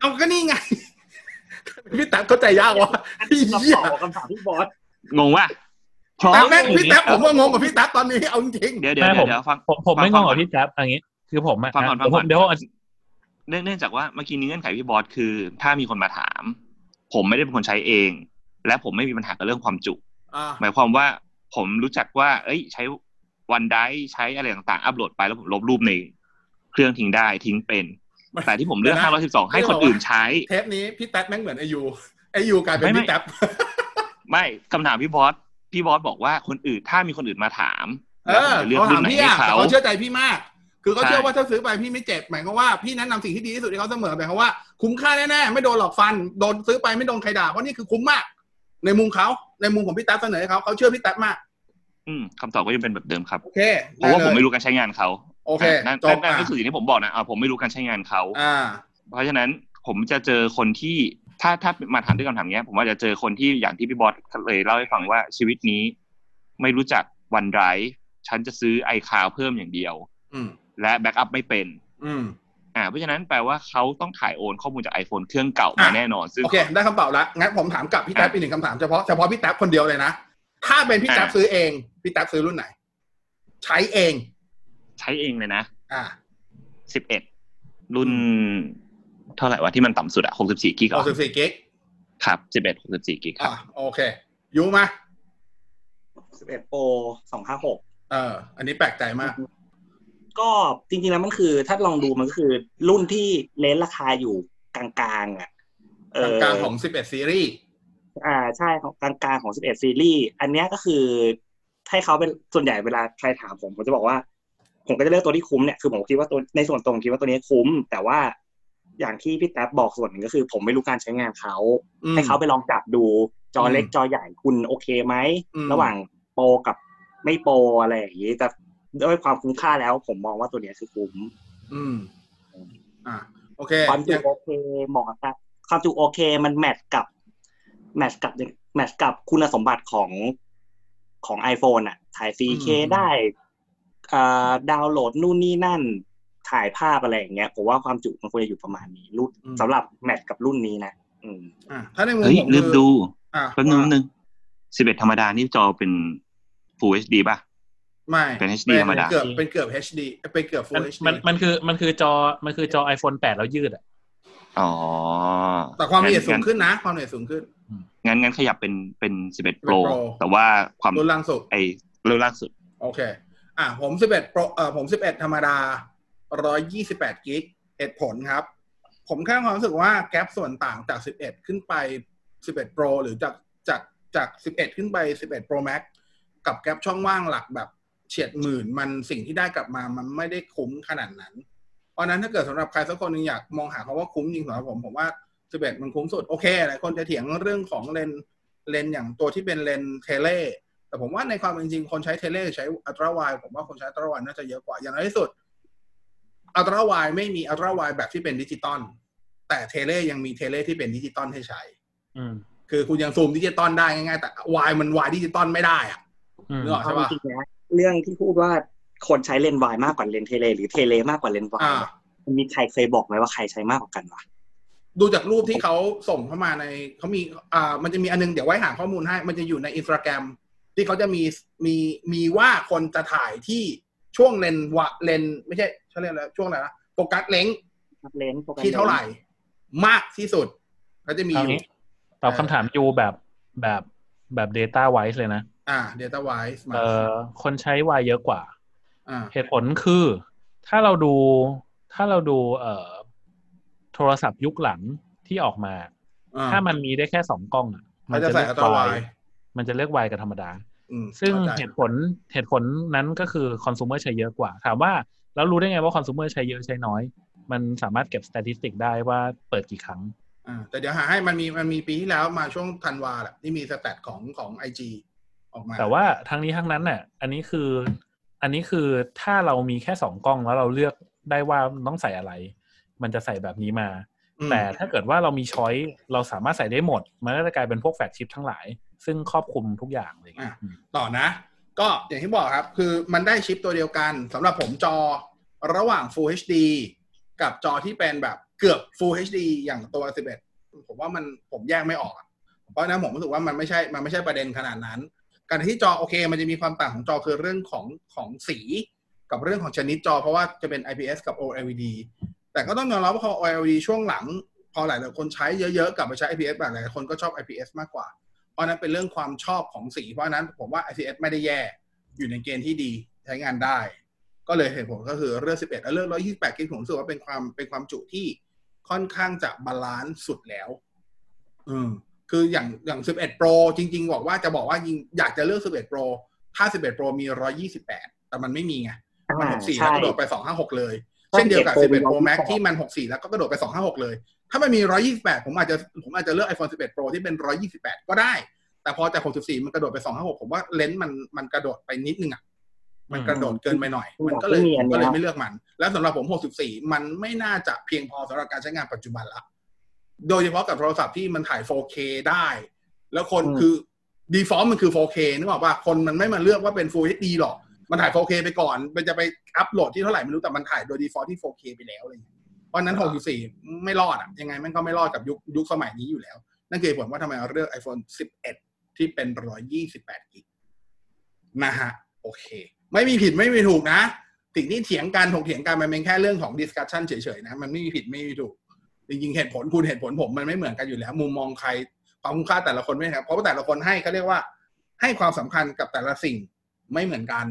เอาก็นี่ไง พี่แท็บเข้าใจยากวะอันนี้เราเหี้ยตอบคำถามพี่บอสงงว่าเพราะแต่แม่งพี่แท็บผมว่างงกับพี่แท็บตอนนี้เอาจริงเดี๋ยวเดี๋ยวไม่ผมเดี๋ยวฟังผมผมไม่งฟังก่กัอบนพี่แจ๊บอย่างนี้ คือผมอะฟังก่อนฟัเดี๋งยวผก่อมนเดี๋ยวผมเนื่องเนื่องจากว่าเมื่อกี้นี้เงื่อนไขพี่บอสคือ ถ้ามีคนมาถาม ผมไม่ได้เป็นคนใช้เอง และผมไม่มีปัญหากับเรื่องความจุๆอ่าหมายความว่าผมรู้จักว่า เอ้ย ใช้วันไดใช้อะไรต่างๆ อัปโหลดไปแล้วผมลบรูปในเครื่องทิ้งได้ทิ้งเป็น แต่ที่ผมเลือก512ให้คนอื่นใช้ เทปนี้พี่แท็บแม่งเหมือนไอยูไอยูกลายเป็นไม่ไม่พี่แท็บไม่คำถามพี่บอสพี่บอสบอกว่าคนอื่นถ้ามีคนอื่นมาถามเอแล้วผอมจะเลือกเขารุ่ถานมไหนพี่ให้อะแต่เขาเขาเชื่อใจพี่มาก คือเขาใช่เชื่อว่าถ้าซื้อไปพี่ไม่เจ็บหมายความว่าพี่แนะนำสิ่งที่ดีที่สุดให้เขาเสมอหมายความว่าคุ้มค่าแน่ๆไม่โดนหลอกฟันโดนซื้อไปไม่โดนใครด่าเพราะนี่คือคุ้มมาก ในมุมเขาในมุมของพี่แท็บเสนอให้เขาเขาเชื่อพี่แท็บมาก อืมคำตอบก็ยังเป็นแบบเดิมครับ โอเคเพราะว่าผมเลยไม่รู้การใช้งานเขา โอเคนั่นจนั่บนนั่นอะก็คือสิ่งที่ผมบอกนะอ่าผมไม่รู้การใช้งานเขาอ่า เพราะฉะนั้นผมจะเจอคนที่ถ้าถ้ามาถามด้วยคำถามเนี้ย ผมว่าจะเจอคนที่อย่างที่พี่บอสเลยเล่าให้ฟังว่าชีวิตนี้ ไม่รู้จัก OneDrive ฉันจะซื้อไอคาวเพิ่มอย่างเดียวอืมและ backup ไม่เป็น อืมอ่าเพราะฉะนั้นแปลว่าเขาต้องถ่ายโอนข้อมูลจาก iPhone เครื่องเก่ามาอะแน่นอน ซึ่งโอเค ได้คำตอบแล้ว งั้นผมถามกลับพี่แท็บอะอีกหนึ่งคำถามเฉพาะเฉพาะพี่แท็บคนเดียวเลยนะ ถ้าเป็นพี่แท็บอะซื้อเอง พี่แท็บซื้อรุ่นไหน ใช้เอง ใช้เองเลยนะ อ่าสิบเอ็ดรุ่นเท่าไหร่วะที่มันต่ำสุดอะหกสิบสี่กิกหกสิบสี่กิกครับสิบเอ็ดหกสิบสี่กิกครับอ่าโอเค ยูมา11 Pro 256เออ อันนี้แปลกใจมาก ก็จริงๆแล้วมันคือ ถ้าลองดูมันก็คือ รุ่นที่เลนส์ราคาอยู่กลางๆอะเออกลางๆของ11ซีรีส์อ่าใช่ของกลางๆของ11ซีรีส์อันเนี้ยก็คือให้เขาเป็นส่วนใหญ่เวลาใครถามผมผมจะบอกว่า ผมก็จะเลือกตัวที่คุ้มเนี่ยคือผมคิดว่าตัวในส่วนตรงคิดว่าตัวนี้คุ้ม แต่ว่าอย่างที่พี่แท็บบอกส่วนหนึ่งก็คือ ผมไม่รู้การใช้งานเขาอืมให้เขาไปลองจับดูจจอเล็กอืมจอใหญ่คุณโอเคไหมอืมระหว่างโปรกับไม่โปรอะไรอย่างนี้แต่ด้วยความคุ้มค่าแล้ว ผมมองว่าตัวเนี้ยคือคุ้ม อืม อ่าโอเคความจุอย่างโอเคเหมาะกับความจุโอเคมันแมทกับ แมทกับแมทกับคุณสมบัติของของ iPhone อะถ่าย 4K ได้อ่า ดาวน์โหลดนู่นนี่นั่นถ่ายภาพอะไรอย่างเงี้ยผมว่าความจุมันควรจะอยู่ประมาณนี้รุ่นสำหรับแมทกับรุ่นนี้นะอืมอ่าถ้าในมุมเฮ้ยผมลืมคือดูอ่าแป๊บนึงแป๊บนึงสิบเอ็ดธรรมดานี่จอเป็น Full HD ป่ะ ไม่เป็น HD ธรรมดาเกือบเป็นเกือบ HD เป็นเกือบมัน Full HD มันมันคือมันคือจอมันคือจอ iPhone 8 แล้วยืดอะอ๋อ แต่ความละเอียดสูงั้งนขึ้นนะ ความละเอียดสูงขึ้น งั้นงั้นขยับเป็นเป็นสิบเอ็ด Pro 11 Pro แต่ว่าความรุ่นล่างสุดไอรุ่นล่าสุด โอเค อะผม11 Pro เอ่อผม11ธรรมดา128กิกเหตุผลครับ ผมแค่ความรู้สึกว่าแกลบส่วนต่างจาก11ขึ้นไป11 Pro หรือจากจากจาก11ขึ้นไป11 Pro Max กับ gap ช่องว่างหลักแบบเฉียดหมื่นมันสิ่งที่ได้กลับมามันไม่ได้คุ้มขนาดนั้น เพราะนั้นถ้าเกิดสำหรับใครสักคนหนึ่งอยากมองหาคำว่าคุ้มจริงสำหรับผมผมว่า11มันคุ้มสุดโอเคหลายคนจะเถียงเรื่องของเลนส์เลนส์อย่างตัวที่เป็นเลนส์ tele แต่ผมว่าในความเป็นจริงคนใช้ tele ใช้ ultra wide ผมว่าคนใช้ ultra wide น่าจะเยอะกว่าอย่างน้อยที่สุด ultra wide ไม่มี ultra wide แบบที่เป็นดิจิตอลแต่ tele ยังมี tele ที่เป็นดิจิตอลให้ใช้อืมคือคุณยังซูมดิจิตอลได้ง่ายๆแต่วายมันวายดิจิตอลไม่ได้อะอืมนึกออกเอาใช่ปะจริงๆนะเรื่องที่พูดว่าคนใช้เลนส์ wide มากกว่าเลนส์ tele หรือ tele มากกว่าเลนส์ wide อ่ามันมีใครเคยบอกไหมว่าใครใช้มากกว่ากันวะดูจากรูปที่เขาส่งเข้ามาในเขามีอ่ามันจะมีอันนึงเดี๋ยวไว้หาข้อมูลให้ มันจะอยู่ในอินสตาแกรม ที่เขาจะมีมีมีว่าคนจะถ่ายที่ช่วงเลนส์วะเลนส์ไม่ใช่เขาเรียกอะไรช่วงอะไรนะ focus lengthเลนส์โฟกัสที่เท่าไหร่ มากที่สุดเขาจะมีเอาอยู่งี้ตอบคำถามยูแบบแบบแบบ data wise เลยนะ อ่า data wise มาเอ่อคนใช้ Y เยอะกว่าอ่าเหตุผลคือถ้าเราดูถ้าเราดูเอ่อโทรศัพท์ยุคหลังที่ออกมาอ่าถ้ามันมีได้แค่สองกล้องอะเขาจะใส่เลือัลตร้าไว Y มันจะเลือก Y กับธรรมดาอืม ซึ่งเข้าใจเหตุผลเหตุผลนั้นก็คือคอน sumer ใช้เยอะกว่า ถามว่าแล้วรู้ได้ไงว่าคอน sumer ใช้เยอะใช้น้อย มันสามารถเก็บสถิติได้ว่าเปิดกี่ครั้งอ่าแต่เดี๋ยวหาให้มันมีมันมีปีที่แล้วมาช่วงธันวาแหละที่มีสแตทของของไอจีออกมา แต่ว่าทั้งนี้ทั้งนั้นน่ะ อันนี้คือ อันนี้คือถ้าเรามีแค่สองกล้องแล้วเราเลือกได้ว่าต้องใส่อะไร มันจะใส่แบบนี้มาอืมแต่ถ้าเกิดว่าเรามีช้อยเราสามารถใส่ได้หมด มันก็จะกลายเป็นพวกแฟลกชิปทั้งหลาย ซึ่งครอบคลุมทุกอย่างเลยอะต่อนะ ก็อย่างที่บอกครับ คือมันได้ชิปตัวเดียวกันสำหรับผมจอระหว่าง Full HD กับจอที่เป็นแบบเกือบ Full HD อย่างตัว 11 ผมว่ามันผมแยกไม่ออกอะเพราะฉะนั้นผมรู้สึกว่ามันไม่ใช่มันไม่ใช่ประเด็นขนาดนั้น การที่จอโอเค มันจะมีความต่างของจอคือเรื่องของของสีกับเรื่องของชนิดจอ เพราะว่าจะเป็น IPS กับ OLED แต่ก็ต้องยอมรับว่าพอ OLED ช่วงหลัง พอหลายๆคนใช้เยอะๆกลับไปใช้ IPS แบบหลายๆคนก็ชอบ IPS มากกว่าเพ เพราะฉะนั้นเป็นเรื่องความชอบของสี เพราะฉะนั้นผมว่า IPS ไม่ได้แย่อยู่ในเกณฑ์ที่ดีใช้งานได้ ก็เลยเหตุผลก็คือเรื่อง 11 และเรื่อง 128 gig ผมรู้สึกว่าเป็นความเป็นความจุที่ค่อนข้างจะ balance สุดแล้ว อืมคืออย่างอย่าง 11 Pro จริง ๆ บอกว่าจะบอกว่ายิงอยากจะเลือก 11 Pro ถ้า 11 Pro มี 128 แต่มันไม่มีไง มันอ่า64ใช่แล้วกระโดดไป 256 เลยต้องเช่นเดียวกับเก็บ11 Pro Pro Max ไว้ที่มัน 64 แล้วก็กระโดดไป 256 เลย ถ้ามันมี 128 ผมอาจจะผมอาจจะเลือก iPhone 11 Pro ที่เป็น 128 ก็ได้ แต่พอจาก 64 มันกระโดดไป 256 ผมว่าเลนส์มันมันกระโดดไปนิดนึงอะมันกระโดดเกินไปหน่อย มันก็เลยผมก็เลยไม่เลือกมัน แล้วสำหรับผม 64 มันไม่น่าจะเพียงพอสำหรับการใช้งานปัจจุบันละ โดยเฉพาะกับโทรศัพท์ที่มันถ่าย 4K ได้ แล้วคนอืมคือ default มันคือ 4K นึกออกป่ะคนมันไม่มาเลือกว่าเป็น Full HD หรอก มันถ่าย 4K ไปก่อน มันจะไปอัพโหลดที่เท่าไหร่ไม่รู้แต่มันถ่ายโดย default ที่ 4K ไปแล้วอะไรอย่างเงี้ย เพราะฉะนั้น 64 ไม่รอดอะยังไงมันก็ไม่รอดกับยุคยุคสมัยนี้อยู่แล้ว นั่นคือเหตุผลว่าทำไมเราเลือก iPhone 11 ที่เป็น 128กิกนะฮะโอเค ไม่มีผิดไม่มีถูกนะสิ่งที่เถียงกันถกเถียงกันมันเป็นแค่เรื่องของ discussion เฉยๆนะมันไม่มีผิดไม่มีถูกจริงๆเหตุผลคุณเหตุผลผมมันไม่เหมือนกันอยู่แล้ว มุมมองใครความคุ้มค่าแต่ละคนไม่เหมือนกันเพราะว่าแต่ละคนให้เขาเรียกว่าให้ความสำคัญกับแต่ละสิ่งไม่เหมือนกัน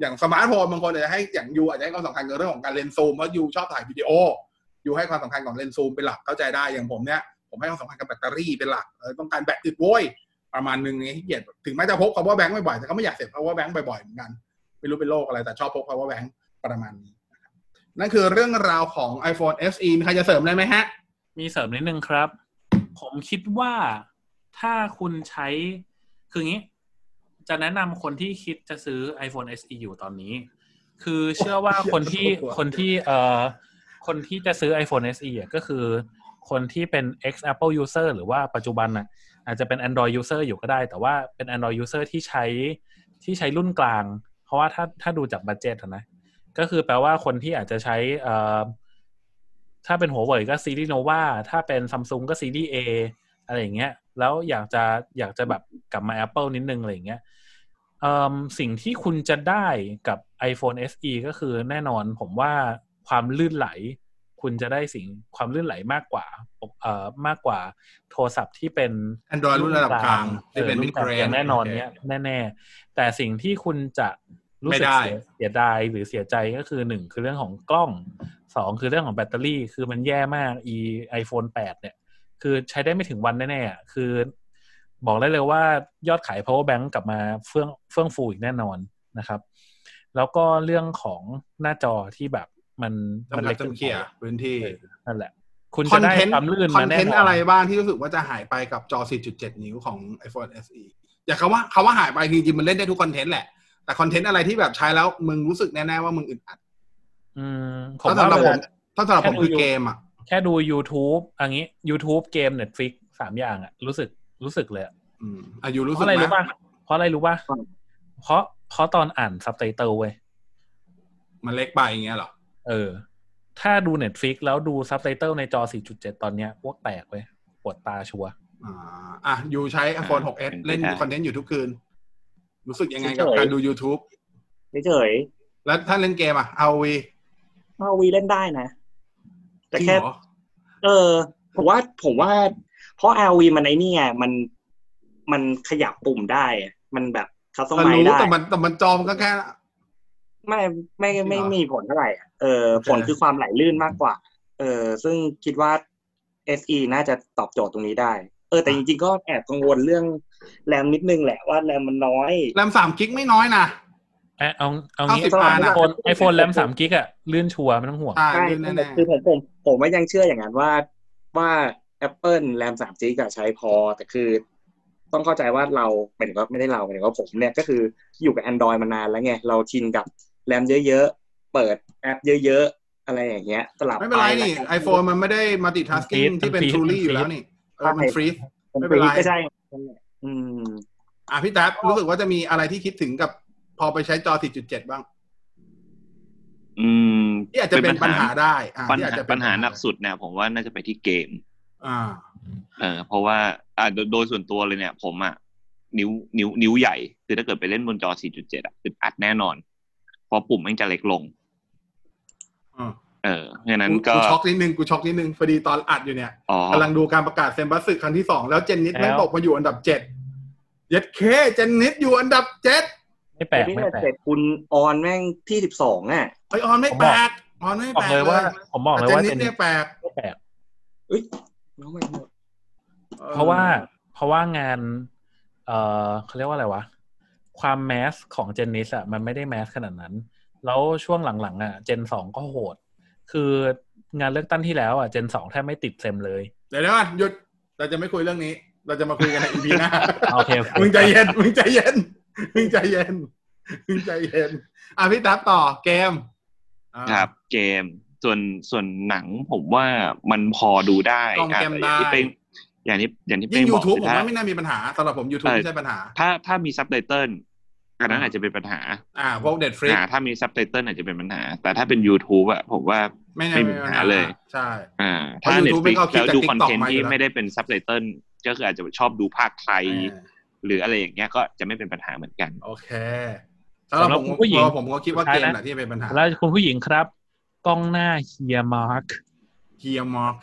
อย่างสมาร์ทโฟนบางคนอาจจะให้อย่างยูอาจจะให้ความสำคัญกับเรื่องของการเลนส์ซูมเพราะยูชอบถ่ายวิดีโอ ยูให้ความสำคัญของเลนส์ซูมเป็นหลักเข้าใจได้อย่างผมเนี่ยผมให้ความสำคัญกับแบตเตอรี่เป็นหลักเออต้องการแบตอึดโว้ยประมาณนึงนี้ที่เกียจถึงแม้จะพก power bank บ่อยๆแต่ก็ไม่อยากเสีย power bank บ่อยๆเหมือนกัน ไม่รู้เป็นโรคอะไรแต่ชอบพก power bank ประมาณนี้นะครับนั่นคือเรื่องราวของ iPhone SE มีใครจะเสริมอะไรไหมฮะ มีเสริมนิดนึงครับ ผมคิดว่าถ้าคุณใช้ คืองี้ จะแนะนำคนที่คิดจะซื้อ iPhone SE อยู่ตอนนี้ คือเชื่อว่าคนที่คนที่เอ่อ คนที่จะซื้อ iPhone SE อะก็คือคนที่เป็น ex Apple user หรือว่าปัจจุบันน่ะอาจจะเป็น Android user อยู่ก็ได้ แต่ว่าเป็น Android user ที่ใช้ที่ใช้รุ่นกลาง เพราะว่าถ้าถ้าดูจากบัตเจ็ตนะ ก็คือแปลว่าคนที่อาจจะใช้เอ่อถ้าเป็นหัวเว่ยก็ซีรีส์โนวาถ้าเป็นซัมซุงก็ซีรีส์ A อะไรอย่างเงี้ย แล้วอยากจะอยากจะแบบกลับมา Apple นิดนึงอะไรอย่างเงี้ยสิ่งที่คุณจะได้กับ iPhone SE ก็คือแน่นอนผมว่า ความลื่นไหล คุณจะได้สิ่งความลื่นไหลมากกว่าเอ่อมากกว่าโทรศัพท์ที่เป็น Android รุ่นระดับกลางที่เป็นออ mid รุ่กลาง range แน่นอนโอเคเนี้ยแน่ๆ แต่สิ่งที่คุณจะรู้สึกไม่ได้เสียเสียดายหรือเสียใจก็คือหนึ่งคือเรื่องของกล้องสองคือเรื่องของแบตเตอรี่ คือมันแย่มาก e iPhone 8เนี่ย คือใช้ได้ไม่ถึงวันแน่ๆอะคือ บอกได้เลยว่ายอดขาย power bank กลับมาเฟื่องเฟื่องฟูอีกแน่นอนนะครับ แล้วก็เรื่องของหน้าจอที่แบบ มันมันจำกัเล็ดกกินจำเขี่ยไปพื้นที่เออนั่นแหละ คุณคอจะนได้เทนต์ความลื่นคอมานแน่เทนนต์อนอะไรบ้างที่รู้สึกว่าจะหายไปกับจอ 4.7 นิ้วของ iPhone SE อย่าคำว่าคำว่าหายไปจริงๆมันเล่นได้ทุก content แหละ แต่ content อะไรที่แบบใช้แล้วมึงรู้สึกแน่ๆว่ามึงอึดอัดอืมผมถ้าว่าสำหรับเวผลามถ้าสำหรับผมแค่ดูคืออยู่เกมอะ แค่ดู YouTube อันนี้ YouTube เกม Netflix สามอย่างอะรู้สึกรู้สึกเลยอะอืมอายุรู้สึกราะอะไรรู้ไหมป่ะเพราะอะไรรู้ป่ะอืมเพราะเพราะตอนอ่านซับไตเติลเว้ยมันเล็กไปอย่างเงี้ยเหรอ เออ ถ้าดู Netflix แล้วดูซับไตเติลในจอ 4.7 ตอนเนี้ยพวกแตกเว้ยปวดตาชัวร์อ่าอะยูใช้ iPhone อ่า 6s เป็นไปเล่นได้คอนเทนต์อยู่ทุกคืน รู้สึกยังไงกับเฉยๆการดู YouTube เฉยแล้วถ้าเล่นเกมอะเอาวีๆเอาวีเล่นได้นะ แต่จริงแค่เหรอเออ ผมว่าผมว่า เพราะ LV มันไอ้นี่ไงมันมันขยับปุ่มได้อะมันแบบคัสตอมแต่ไมรู้ได้แต่มันแต่มันจอมันก็แค่ ไม่ไม่จริงเหรอไม่มีผลเท่าไหร่อะเออโอเคผลคือความไหลลื่นมากกว่า เออซึ่งคิดว่า SE น่าจะตอบโจทย์ตรงนี้ได้ เออแต่จริงๆก็แอบกังวลเรื่องแรมนิดนึงแหละว่าแรมมันน้อยแรมสามกิกไม่น้อยนะเอะเอาเอางี้90ไอนะโฟนไอโฟนแรมสามกิกอะลื่นชัวร์ไม่ต้องห่วงใช่ใช่ลื่นแน่คือผมผมผมว่ายังเชื่ออย่างนั้นว่าว่า Apple แรมสามจีกับใช้พอ แต่คือ ต้องเข้าใจว่าเราเป็นก็ไม่ได้เราเป็นว่าผมเนี่ยก็คืออยู่กับ Android มานานแล้วไงเราชินกับ แรมเยอะๆ เปิดแอปเยอะๆ อะไรอย่างเงี้ยสลับๆไม่เป็นไรนี่ป iPhone มันไม่ได้ multitasking มันที่เป็น freeze truly มันอยู่แล้วนี่เออมันฟรีมันไม่เป็นไรก็ใช่นั่นแหละอืมอะพี่แท็บรู้สึกว่าจะมีอะไรที่คิดถึงกับพอไปใช้จอ 4.7 บ้าง อืมที่อาจจะเป็นปัญหาได้อะปัญที่อาจหาจะเป็ปัญหาหนักสุดเนี่ยผมว่าน่าจะไปที่เกม อ่า เออ เพราะว่า อ่าโดยโดยส่วนตัวเลยเนี่ย ผมอะนิ้วนิ้วนิ้วใหญ่ คือถ้าเกิดไปเล่นบนจอ 4.7 อะอึดอัดแน่นอน เพราะปุ่มมันจะเล็กลงอ่าเออเพราะฉะนั้นกูก็กูช็อกนิดนึงกูช็อกนิดนึงพอดีตอนอัดอยู่เนี่ยอ๋อกำลังดูการประกาศเซมบัสสึครั้งที่สองแล้วเจนนิสแล้วแม่งตกมาอยู่อันดับเจ็ดเย็ดเคเจนนิสอยู่อันดับเจ็ดไม่แปลกพี่ไม่แปลเจ็กดคุณออนแม่งที่สิบสองอะไอออนไม่ผมแปบลอกกออนไม่บอแปกลกเลยว่า ผมบอกเลยแต่ว่าเจนนิเจสนเนี่ยแปลกไม่แปลกเอ้ยน้องไม่หมดเพราะว่า เพราะว่างาน เอ่อเขาเรียกว่าอะไรวะ ความแมสของเจนนิสอะมันไม่ได้แมสขนาดนั้น แล้วช่วงหลังๆอะเจนสองก็โหด คืองานเลือกตั้งที่แล้วอะเจนสองแทบไม่ติดเซมเลย เดี๋ยวเดี๋ยวก่อนหยุดเราจะไม่คุยเรื่องนี้ เราจะมาคุยกันในอีพีหน้าโอเคโอเคมึงใจเย็นมึงใจเย็นมึงใจเย็นมึงใจเย็นอะพี่ตั๊บต่อเกมอ่าครับเกมส่วนส่วนหนังผมว่ามันพอดูได้กล้องอะแกมอย่างที่ได้เป้ง อย่างที่อย่างที่ยิ่เป้งงบอก YouTube ผมถ้าว่าไม่น่ามีปัญหาสำหรับผม YouTube เออไม่ใช่ปัญหา ถ้าถ้ามีซับไตเติลอันนั้นอาจจะเป็นปัญหา อ่าพวกเด็ดฟรีอ่าถ้ามีซับไตเติลอาจจะเป็นปัญหา แต่ถ้าเป็น YouTube อะผมว่าไม่น่าไม่มีมีปัปัญญหาหาเลย ใช่ อ่าเพราะถ้า YouTube ไม่ Netflix เอาคลิปแล้วจากดู TikTok คอนเทนต์มาอยู่ที่แล้วไม่ได้เป็นซับไตเติลก็คืออาจจะชอบดูภาคไทยอ่าหรืออะไรอย่างเงี้ยก็จะไม่เป็นปัญหาเหมือนกัน โอเคสำหรับผมสำหรับผู้หญิงผมก็คิดว่าสุดท้าเกยมนะแหละที่เป็นปัญหา แล้วคุณผู้หญิงครับ กล้องหน้าเฮียมาร์คเฮียมอร์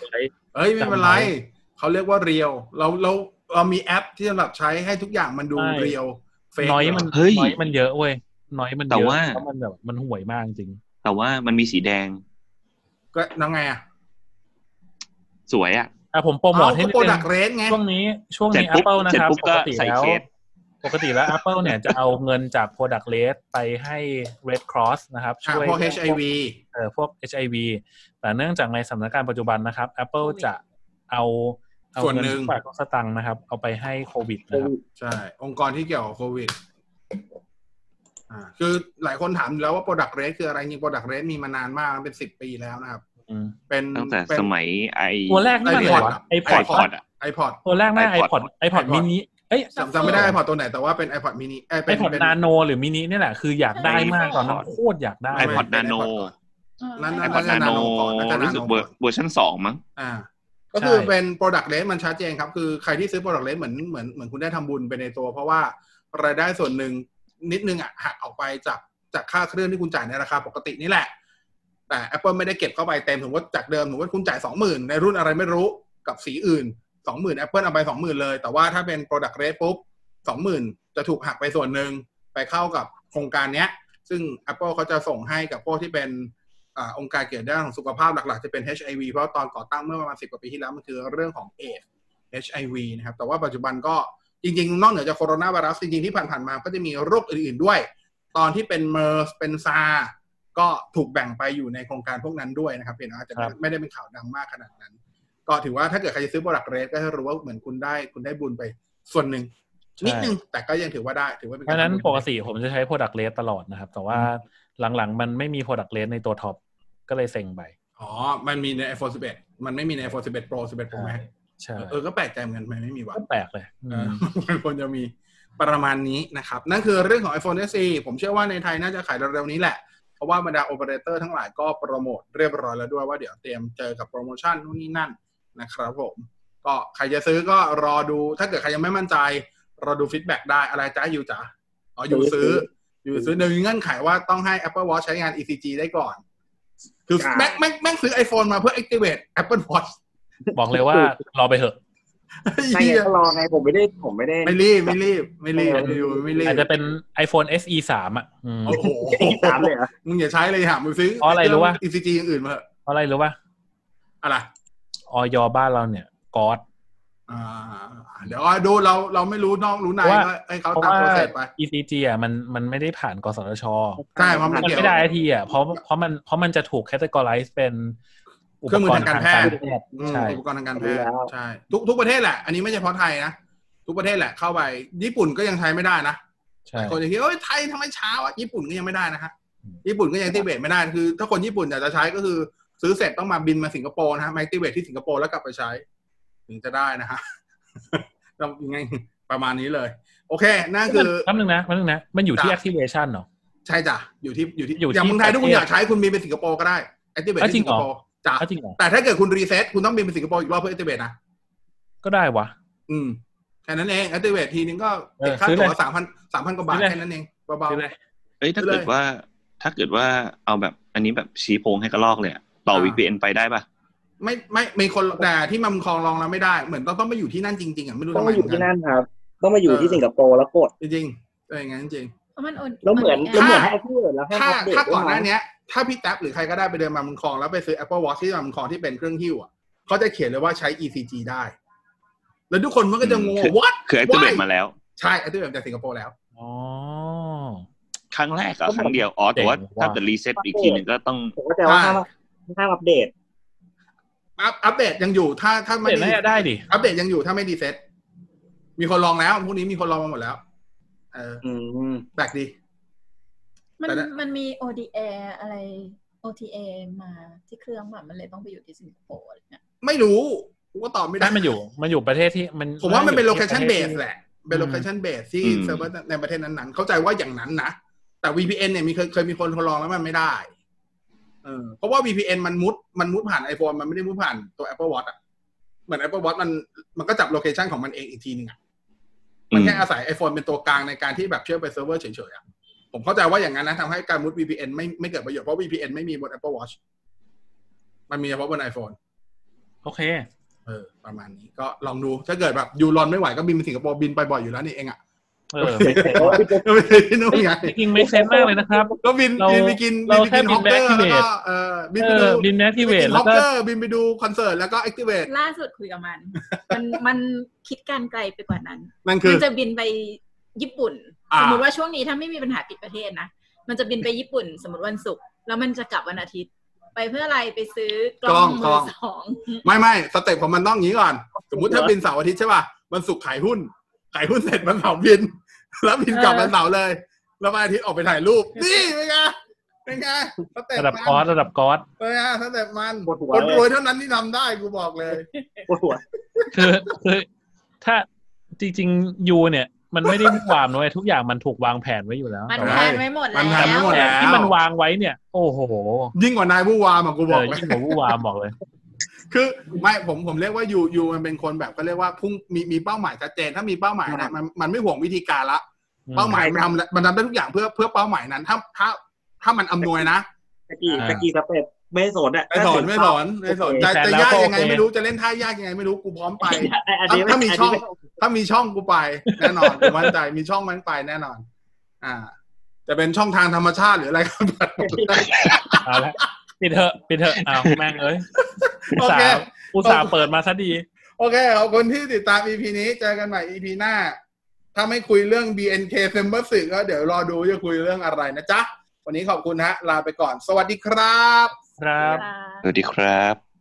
เอ้ยไม่เป็นไร เขาเรียกว่าเรียวเราเราเรามีแอปที่สำหรับใช้ให้ทุกอย่างมันดูใช่ เรียวเฟกน้อยมันเฮ้ยน้อยมันเยอะเว้ยน้อยมันแต่เยอะว่าแล้วมันแบบมันห่วยมากจริง แต่ว่ามันมีสีแดงก็นังไงอะสวยอะอะผมโปรโมทให้นิดโปรนึดังกเรสไง ช่วงนี้ช่วงเสร็จนี้ปุ๊บ Apple นะเสร็จครับปุ๊บปก็กติใส่แล้วเคส ปกติแล้ว Apple เนี่ยจะเอาเงินจาก Product Rate ไปให้ Red Cross นะครับ อ่าช่วยพวก HIV เอ่อพวก HIV แต่เนื่องจากในสถานการณ์ปัจจุบันนะครับ Apple จะเอา เอาส่วนเงินหนึ่งทุกบาททุกสตังค์นะครับ เอาไปให้โควิดนะครับใช่ องค์กรที่เกี่ยวกับโควิด อ่า คือหลายคนถามอยู่แล้วว่า product rate คืออะไรจริง product rate มีมานานมากเป็นสิบปีแล้วนะครับ อืมเป็นตั้งแต่เป็น สมัยไอ ตัวแรกนี่มันอะไรวะไอพอด iPod อะ iPod ตัวแรกน่าไอ iPod พอดไอพอด iPod มินิเอ้ยจำจำไม่ได้ iPod ตัวไหน แต่ว่าเป็น iPod mini เอ้ยไอเป็นพอดเป็น นาโนหรือมินิเนี่ยแหละคืออยากได้มากตอนนั้นโคตรอยากได้ไม่ iPod เป็น Nano iPod ก่อน นั่น ไอน่าพอดจะนาโน Nano ก่อนน่าจะรู้สึก Nano เวอร์เวอร์ชันสองมั้ง อ่า ก็คือเป็น product rate มันชัดเจนครับ คือใครที่ซื้อ product rate เหมือนเหมือนเหมือนคุณได้ทำบุญไปในตัว เพราะว่ารายได้ส่วนหนึ่งนิดนึงอะหักออกไปจากจากค่าเครื่องที่คุณจ่ายในราคาปกตินี่แหละ แต่ Apple ไม่ได้เก็บเข้าไปเต็มสมมติว่าจากเดิมสมมติว่าคุณจ่ายสองหมื่นในรุ่นอะไรไม่รู้กับสีอื่นสองหมื่น Apple เอาไปสองหมื่นเลย แต่ว่าถ้าเป็น product rate ปุ๊บสองหมื่นจะถูกหักไปส่วนหนึ่งไปเข้ากับโครงการเนี้ย ซึ่ง Apple เขาจะส่งให้กับพวกที่เป็น อ่าองค์การเกี่ยวกับด้านของสุขภาพหลัก ๆ จะเป็น HIV เพราะตอนก่อตั้งเมื่อประมาณสิบกว่าปีที่แล้วมันคือเรื่องของเอด HIV นะครับ แต่ว่าปัจจุบันก็จริง ๆ นอกเหนือจากโคโรนาไวรัสจริง ๆ ที่ผ่าน ๆ มาก็จะมีโรคอื่น ๆ ด้วย ตอนที่เป็นเมอร์สเป็นซาร์สก็ถูกแบ่งไปอยู่ในโครงการพวกนั้นด้วยนะครับเพียงแต่อาจจะครับไม่ได้เป็นข่าวดังมากขนาดนั้น ก็ถือว่าถ้าเกิดใครจะซื้อ Product Red ก็ให้รู้ว่าเหมือนคุณได้คุณได้บุญไปส่วนหนึ่งนิดนึงแต่ก็ยังถือว่าได้ถือว่าเป็นเพราะฉะนั้นทำบุญปกติผมจะใช้ Product Rate ตลอดนะครับ แต่ว่า หลังๆ มันไม่มี Product Rate ในตัว top ก็เลยเซ็งไป อ๋อ มันมีใน iPhone 11 มันไม่มีใน iPhone 11 Pro 11 Pro Max ใช่เออ ก็แปลกใจเหมือนกันทำไมไม่มีวะก็แปลกเลยอืมเออมันควรจะมีประมาณนี้นะครับ นั่นคือเรื่องของ iPhone SE ผมเชื่อว่าในไทยน่าจะขายเร็วๆนี้แหละ เพราะว่าบรรดาโอเปอเรเตอร์ทั้งหลายก็โปรโมทเรียบร้อยแล้วด้วยว่าเดี๋ยวเตรียมเจอกับโปรโมชั่นนู่นนี่นั่นนะครับผม ก็ใครจะซื้อก็รอดู ถ้าเกิดใครยังไม่มั่นใจ รอดู feedback ได้ อะไรจ้าอยู่จ๋าอ๋ออยู่ซื้อ อยู่ซื้อโดยมีเงื่อนไขว่าต้องให้ Apple Watch ใช้งาน ECG ได้ก่อน คือครับแม่งแม่งแม่งซื้อ iPhone มาเพื่อ activate Apple Watch บอกเลยว่ารอไปเถอะใช่ไงก็รอไงผมไม่ได้ผมไม่ได้ ไม่รีบไม่รีบไม่รีบไม่รีบไม่รีบอาจจะเป็น iPhone SE 3อะอืมโอ้โหสามเลยเหรอมึงอย่าใช้เลยหามึงซื้อเพราะอะไรรู้ปะอีซีจีอย่างอื่นมาเถอะเพราะอะไรรู้ป่ะอะไรออยบ้านเราเนี่ยกอดอ่า เดี๋ยวดูเราเราไม่รู้นอกรู้ในเพราะว่าก็ให้เขาเพราะตามว่าโปรเซสไป ECG อะมันมันไม่ได้ผ่านกสทชใช่เพราะมันมันเกี่ยวไม่ได้ทีอะเพราะเพราะมันเพราะมันจะถูก categorize เป็นอุเครื่องมือทางการแพทย์ทย์อืมใช่อุปกรณ์ทางการแพรู้ทย์แล้วใช่ทุกทุกประเทศแหละ อันนี้ไม่ใช่เฉพาะไทยนะ ทุกประเทศแหละเข้าไปญี่ปุ่นก็ยังใช้ไม่ได้นะใช่คนจะคิดเอ้ยไทยทำไมช้าวะญี่ปุ่นก็ยังไม่ได้นะฮะญี่ปุ่นก็ยังติเบตไม่ได้คือ ถ้าคนญี่ปุ่นอยากจะใช้ก็คือซื้อเสร็จต้องมาบินมาสิงคโปร์นะฮะมาติเบตที่สิงคโปร์แล้วกลับไปใช้ ถึงจะได้นะฮะ ต้องยังไงประมาณนี้เลย โอเคนั่นคือแป๊บนึงนะแป๊บนึงนะ มันอยู่ที่จ้ะ activation เนาะใช่จ้ะอยู่ที่อยู่ที่อยู่ที่อย่างเมืองไทยถ้าคุณประเทศอยากใช้คุณบินไปสิงคโปร์ก็ได้ activate อะที่จริสิงงเหรอคโปร์จ้ะอ้าวจริงเหรอแต่ถ้าเกิดคุณรีเซ็ตคุณต้องบินไปสิงคโปร์อีกรอบเพื่อ activate นะก็ได้วะอืมแค่นั้นเอง activate ทีนึงก็เออติดค่าซื้อตั๋เลวยสามพันสามพันกว่าบาทซื้อเลยแค่นั้นเองเบาซื้อเลยเอ้ยถ้าเลยเกิดว่าถ้าเกิดว่าเอาแบบอันนี้แบบชี้โพงให้กระลอกเลยอะต่ออ่า VPN ไปได้ปะๆ ไม่ไม่มีคนแต่ที่มัมคลองลองแล้วไม่ได้ เหมือนต้องต้องไปอยู่ที่นั่นจริงๆอะไม่รู้ต้องทำไมมาอยู่ที่นั่นครับ ต้องมาอยู่ที่สิงคโปร์แล้วกดจริงๆเป็นอย่างนั้นจริงเพราะมันโอนแล้วเหมือนมัแล้วเหมือนถ้าให้พูดแล้วให้ถ้าอัปเดตถ้าก่อนหด้วยน้าเนี้ยถ้าพี่แท็บหรือใครก็ได้ไปเดินมามังคลองแล้วไปซื้อ Apple Watch ที่มังคลองที่เป็นเครื่องหิ้วอะเขาจะเขียนเลยว่าใช้ ECG ได้ แล้วทุกคนมันก็จะงง what คือ activate Why? มาแล้วใช่ activate จากสิงคโปร์แล้ว อ๋อ ครั้งแรกอะครั้งเดียว อ๋อ แต่ว่าเจ๋งว่ะถ้าเกิดรีเซ็ตอีกทีหนึ่งก็ต้องผมก็จะว่าห้ามห้ามอัปเดต อัพอัปเดตยังอยู่ถ้าถ้าไม่เปลี่ยนดีได้ได้ดิอัปเดตยังอยู่ถ้าไม่ดีเซ็ตมีคนลองแล้วพวกนี้มีคนลองมาหมดแล้ว เอออืมแปลกดีมันแต่ละมันมี ODA อะไร OTA มาที่เครื่องแบบมันเลยต้องไปอยู่ที่สิงคโปร์อะไรเงี้ยไม่รู้กูก็ตอบไม่ได้ได้มันอยู่ มันอยู่ประเทศที่มันผมว่ามันเป็นอยู่ location ที่ประเทศ base แหละ เป็นอืม location base ที่อืมเซิร์ฟเวอร์ในประเทศนั้นๆ เข้าใจว่าอย่างนั้นนะแต่ VPN เนี่ยมีเคยเคยมีคนทดลองแล้วมันไม่ได้ เออเพราะว่า VPN มันมุดมันมุดผ่าน iPhone มันไม่ได้มุดผ่านตัว Apple Watch อะเหมือน Apple Watch มันมันก็จับ location ของมันเองอีกทีหนึงอะมันแค่อาศัย iPhone เป็นตัวกลางในการที่แบบเชื่อมไปเซิร์ฟเวอร์เฉยๆอะผมเข้าใจว่าอย่างนั้นนะทำให้การมุด VPN ไม่ไม่เกิดประโยชน์เพราะ VPN ไม่มีบน Apple Watch มันมีเฉพาะบน iPhone โอเค เออ ประมาณนี้ก็ลองดูถ้าเกิดแบบยูทนไม่ไหวก็บินไปสิงคโปร์บินไปบ่อยอยู่แล้วนี่เองอะ เออ make sense ก็ไปที่นู่นไงจริงๆ make sense มากเลยนะครับ ก็บินเราบินไปกินเราบินไปกินแค่ฮอกเกอร์บินไปแล้วก็ activate เออบินเอไปอดูบิน activate แล้วก็ hawker บินไปดูคอนเสิร์ตแล้วก็ activateล่าสุดคุยกับมัน มันมันคิดการไกลไปกว่านั้นนั่นคืมัอนจะบินไปญี่ปุ่นอ่าสมมติว่าช่วงนี้ถ้าไม่มีปัญหาปิดประเทศนะมันจะบินไปญี่ปุ่น สมมติวันศุกร์แล้วมันจะกลับวันอาทิตย์ ไปเพื่ออะไรไปซื้อกล้องกล้มือองสองไม่ไม่สเต็ปของมันต้องอย่างนี้ก่อน สมมุติถ้าบินเสาร์อาทิตย์ใช่ป่ะมันสุกร์ขายหุ้น ขายหุ้นเสร็จมันเสาร์บิน แล้วบินกลับวันเสาร์เลย แล้ววันอาทิตย์ออกไปถ่ายรูป นี่เป็นไงเป็นไงสเต็ประดับมันกอสระดับกอสเป็นไงสเต็ปมันปวดหัว คนเลยรวยเท่านั้นที่ทำได้กูบอกเลยปวดหัวคือคือถ้าจริงๆยูเนี่ยมันไม่ได้วุ่นวามนะเว้ยทุกอย่างมันถูกวางแผนไว้อยู่แล้ว มันแต่แพว่าลนไว้หมดมันแพลนไว้หมดแล้วแล้วที่มันวางไว้เนี่ย โอ้โห ยิ่งกว่านายผู้วามอะกูเอบออกเลยยิ่งกว่าวุ่นวามบอกเลย คือไม่ผมผมเรียกว่ายูยูมันเป็นคนแบบก็เรียกว่าพุ่งมีมีเป้าหมายชัดเจน ถ้ามีเป้าหมายนะมันมันไม่ห่วงวิธีการละเป้าหมายมันทำมันทำได้ทุกอย่างเพื่อเพื่อเป้าหมายนั้น ถ้าถ้าถ้ามันอำนวยนะตะกี้อ่าตะกี้สเต็ปไม่สนอะไม่สอนไม่สอนไม่สอนจะแต่จะแล้วยากก็ยังไงโอเคไม่รู้จะเล่นท่ายากยังไงไม่รู้กูพร้อมไปอันนี้ถ้ามีนนี้ช่องไม่ถ้ามีช่องกูไปแน่นอนกูมั่นใจมีช่องมันไปแน่นอน อ่า จะเป็นช่องทางธรรมชาติหรืออะไรก็แบบเอาละ ปิดเถอะปิดเถอะอ้าวแม่งเอ้ยอุตโอส่าเคห์อุตส่าห์เปิดมาซะดี โอเคขอบคุณที่ติดตาม EP นี้เจอกันใหม่ EP หน้า ถ้าไม่คุยเรื่อง BNK เซมเบอร์สึก็เดี๋ยวรอดูจะคุยเรื่องอะไรนะจ๊ะ วันนี้ขอบคุณฮะ ลาไปก่อน สวัสดีครับ ครับค่ะสวัสดีครับ